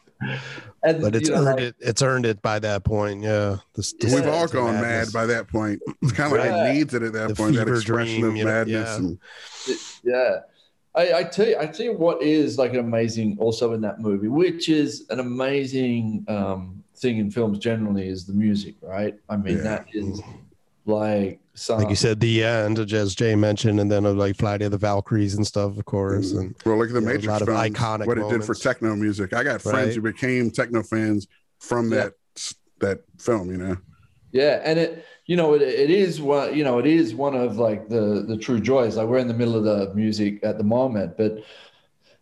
And But it's you know, earned like, it. It's earned it by that point. Yeah. This, this We've all sense of gone mad by that point. It's kind of like Yeah. it needs it at that The point. That expression dream, of you know, madness. yeah. And Yeah. I, I tell you, I tell you what is like an amazing also in that movie, which is an amazing um, thing in films generally is the music, right? I mean, Yeah. that is like some, Like you said, the end, as Jay mentioned, and then of like Flight of the Valkyries and stuff, of course. And well, look at the you know, a lot of films, iconic what it did for techno music. I got friends Right. who became techno fans from Yeah. that that film. You know. yeah, and it, you know, it, it is one, you know, it is one of like the the true joys. Like we're in the middle of the music at the moment, but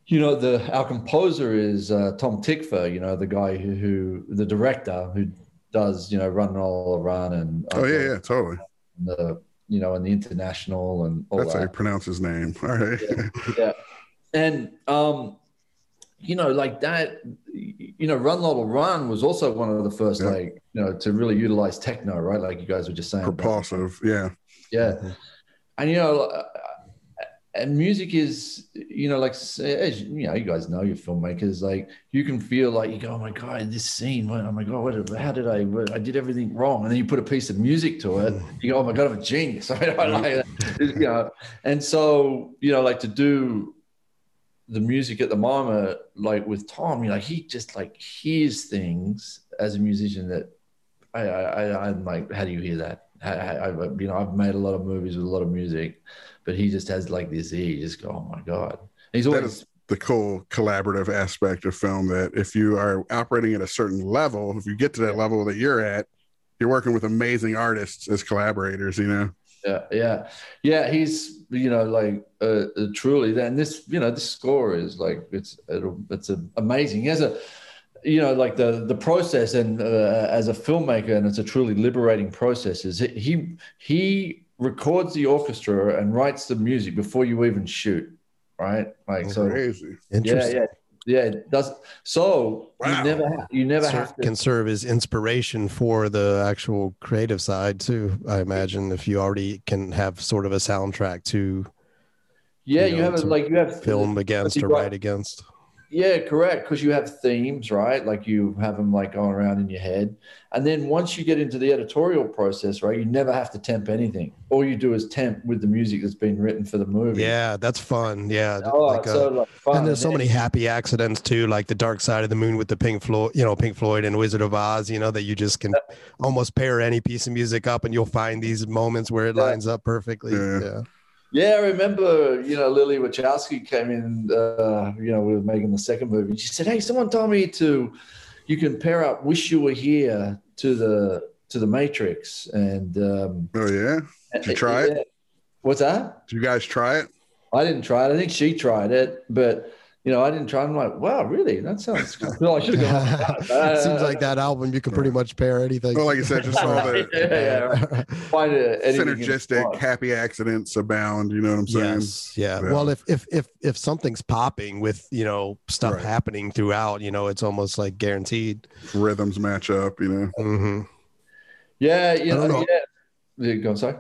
you know, the our composer is uh, Tom Tykwer, you know, the guy who, who the director who does, you know, Run Lola Run and Oh yeah, yeah, totally. the you know and the international and all That's how you pronounce his name. All right. yeah and um you know like that you know run Lola run was also one of the first Yeah. like you know to really utilize techno right like you guys were just saying Propulsive. Yeah. yeah and you know and music is you know like as you know you guys know you're filmmakers like you can feel like you go oh my god this scene oh my god what, how did i what, i did everything wrong. And then you put a piece of music to it hmm. you go oh my god i'm a genius. I, I hmm. like that. you know and so you know like to do the music at the moment like with tom you know he just like hears things as a musician that i i, I i'm like how do you hear that? I, I you know i've made a lot of movies with a lot of music but he just has like this ear. You just go, oh my god. He's always is the cool collaborative aspect of film that if you are operating at a certain level, if you get to that level that you're at, you're working with amazing artists as collaborators, you know? yeah, yeah, yeah. He's you know like uh, uh, truly. Then this you know this score is like it's it'll, it's a, amazing. He has a you know like the the process and uh, as a filmmaker and it's a truly liberating process. Is he he records the orchestra and writes the music before you even shoot, right? Like so. Crazy. Yeah, Interesting. yeah, yeah. It does so Wow. you never ha- you never Ser- have to can serve as inspiration for the actual creative side too. I imagine if you already can have sort of a soundtrack to yeah you you have to a, like you have film against or write against. Yeah, correct. Because you have themes, right? Like you have them like going around in your head, and then once you get into the editorial process, right, you never have to temp anything. All you do is temp with the music that's been written for the movie. Yeah, that's fun. Yeah, Oh, like it's uh, so like fun. and there's so many happy accidents too, like the Dark Side of the Moon with the Pink Floyd, you know, Pink Floyd and Wizard of Oz. You know that you just can almost pair any piece of music up, and you'll find these moments where it Yeah. lines up perfectly. Yeah. Yeah, Yeah, I remember, you know, Lily Wachowski came in, uh, you know, we were making the second movie. and She said, Hey, someone told me to, you can pair up Wish You Were Here to the, to the Matrix. And, um, Oh, yeah. Did you try it? What's that? Did you guys try it? I didn't try it. I think she tried it, but you know, I didn't try. it. I'm like, wow, really? That sounds cool. I should have gone. it seems like that album you can pretty much pair anything. Well, like you said, just all the yeah, yeah, right. Find it. anything in the synergistic, happy accidents abound. You know what I'm saying? Yes. Yeah. Yeah. Well, if if if if something's popping with you know stuff Right. happening throughout, you know, it's almost like guaranteed. Rhythms match up, you know? Mm-hmm. Yeah, you I don't know, know. yeah. Yeah, Go on, sorry.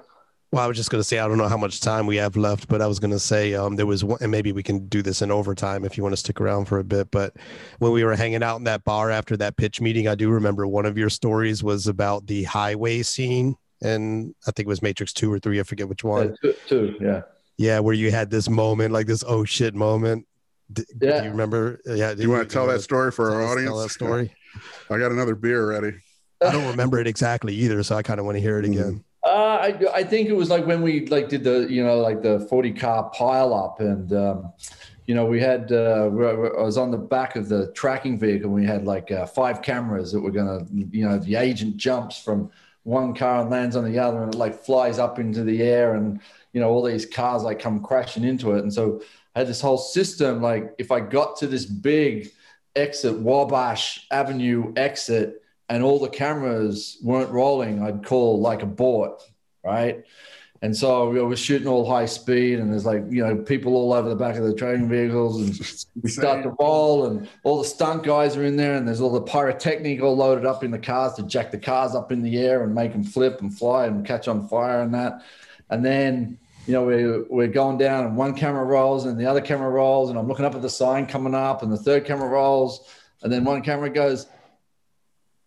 Well, I was just going to say, I don't know how much time we have left, but I was going to say um, there was one, and maybe we can do this in overtime if you want to stick around for a bit. But when we were hanging out in that bar after that pitch meeting, I do remember one of your stories was about the highway scene. And I think it was Matrix 2 or 3, I forget which one. Yeah, two, two, yeah. Yeah, where you had this moment, like this oh shit moment. D- Yeah. Do you remember? Yeah. Do you want to tell that story for our audience? Tell that story. I got another beer ready. I don't remember it exactly either, so I kind of want to hear it again. Uh, I, I think it was like when we like did the you know like the 40 car pile up and um, you know we had uh, we I was on the back of the tracking vehicle we had like uh, five cameras that were gonna you know the agent jumps from one car and lands on the other and it like flies up into the air and you know all these cars like come crashing into it. And so I had this whole system like if I got to this big exit Wabash Avenue exit and all the cameras weren't rolling, I'd call like a bort, right? And so we were shooting all high speed, and there's like you know people all over the back of the training vehicles, and we start to roll, and all the stunt guys are in there, and there's all the pyrotechnic all loaded up in the cars to jack the cars up in the air and make them flip and fly and catch on fire and that. And then you know we're we're going down, and one camera rolls, and the other camera rolls, and I'm looking up at the sign coming up, and the third camera rolls, and then one camera goes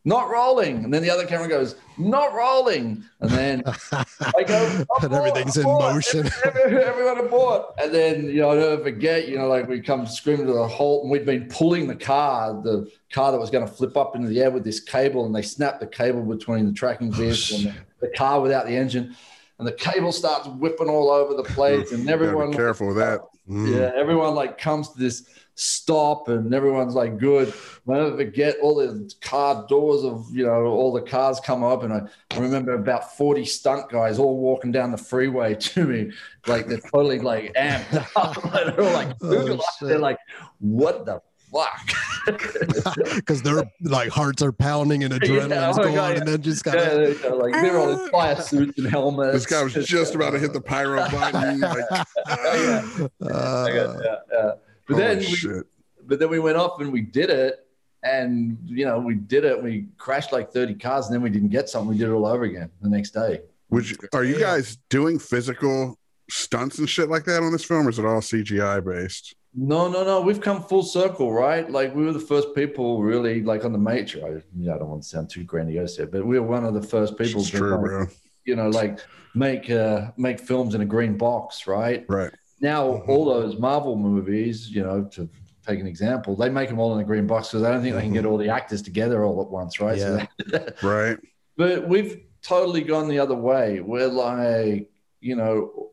not rolling. And then the other camera goes, not rolling. And then I go, and everything's in motion. Everyone aboard. And then, you know, I never forget, you know, like we come screaming to the halt and we'd been pulling the car, the car that was going to flip up into the air with this cable. And they snapped the cable between the tracking vehicle and the, the car without the engine. And the cable starts whipping all over the place. And everyone, careful with that. Mm. yeah, everyone like comes to this stop and everyone's like good. I never forget all the car doors of you know all the cars come up and I, I remember about 40 stunt guys all walking down the freeway to me like they're totally like amped up. they're all like Oh, Google us. shit. they're like what the fuck because their like hearts are pounding and Yeah, adrenaline's oh going, God, and then just yeah, kind they're, you know, like they're all in ah. fire suits and helmets This guy was just about to hit the pyro button. Like, ah. of yeah, yeah, yeah. But holy then we, but then we went off and we did it and you know we did it we crashed like 30 cars and then we didn't get something. We did it all over again the next day. You, are you guys doing physical stunts and shit like that on this film, or is it all CGI based? no no no. We've come full circle right? Like we were the first people really like on the major i, yeah, I don't want to sound too grandiose here but we were one of the first people It's to true, like, bro. you know like make uh make films in a green box right? Right. Now Mhm. all those marvel movies you know to take an example they make them all in a green box because i don't think they can get all the actors together all at once right so Yeah. Right. But we've totally gone the other way. We're like, you know,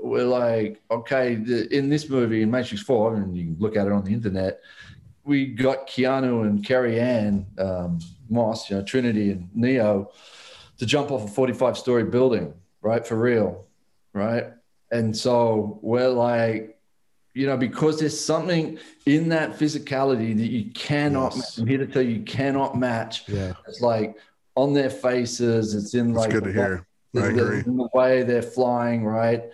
we're like, okay, the, in this movie, in Matrix 4, and you can look at it on the internet, we got Keanu and Carrie Ann um, Moss, you know, Trinity and Neo to jump off a 45 story building, right? For real, right? And so we're like, you know, because there's something in that physicality that you cannot, Yes. I'm here to tell you, you cannot match. yeah. It's like on their faces. It's in like good to the, hear. I agree. in the way they're flying, right?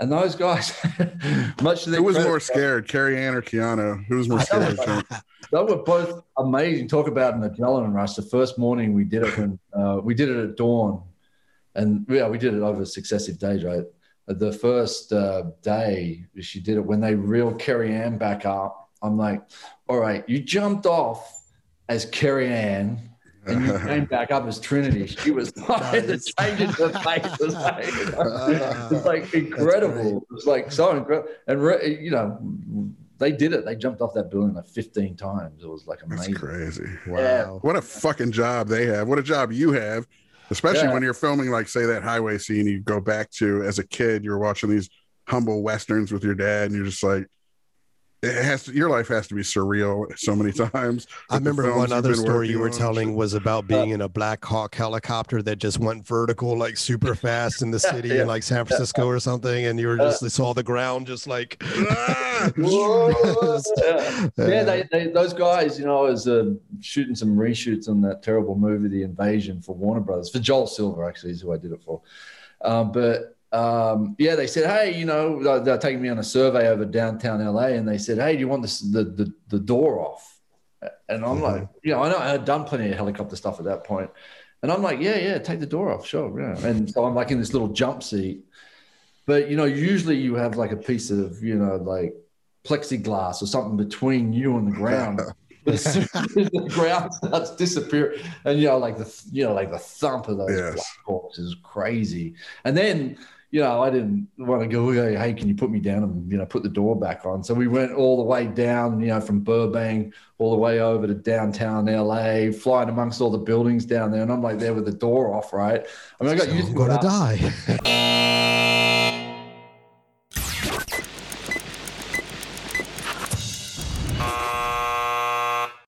And those guys, much their Who was more scared, Carrie Ann or Keanu? Who was more scared? They were both amazing. Talk about an adrenaline rush. The first morning we did it when uh, we did it at dawn, and yeah, we did it over successive days, right? The first uh, day she did it when they reeled Carrie Ann back up. I'm like, all right, you jumped off as Carrie Ann. And you came back up as Trinity. She was like the Nice. change in her face was like, it was like incredible. It was like so incredible. And re- you know, they did it. They jumped off that building like 15 times. It was like amazing. That's crazy. Wow. What a fucking job they have. What a job you have, especially Yeah. when you're filming, like, say, that highway scene you go back to as a kid, you're watching these humble westerns with your dad, and you're just like, it has to, your life has to be surreal so many times. I remember films one other story you were on. telling was about being in a Black Hawk helicopter that just went vertical like super fast in the city yeah. in like San Francisco or something, and you were just they saw the ground just like Ah! Yeah, Yeah. Yeah, they, they, those guys, you know, I was uh, shooting some reshoots on that terrible movie, The Invasion, for Warner Brothers, for Joel Silver, actually, is who I did it for. Um, but um, yeah, they said, hey, you know, they're, they're taking me on a survey over downtown LA, and they said, hey, do you want this, the, the, the door off? And I'm like, you know, I know I had done plenty of helicopter stuff at that. And I'm like, yeah, yeah, take the door off, sure, yeah. And so I'm like in this little jump seat. But you know, usually you have like a piece of, you know, like plexiglass or something between you and the ground. But as soon as the ground starts disappearing, and you know, like the you know, like the thump of those Yes. Is crazy. And then you know, I didn't want to go, "Okay, hey, can you put me down and, you know, put the door back on? So we went all the way down, you know, from Burbank all the way over to downtown LA, flying amongst all the buildings down there. And I'm like there with the door off, right? I mean, I got So used to it gonna die.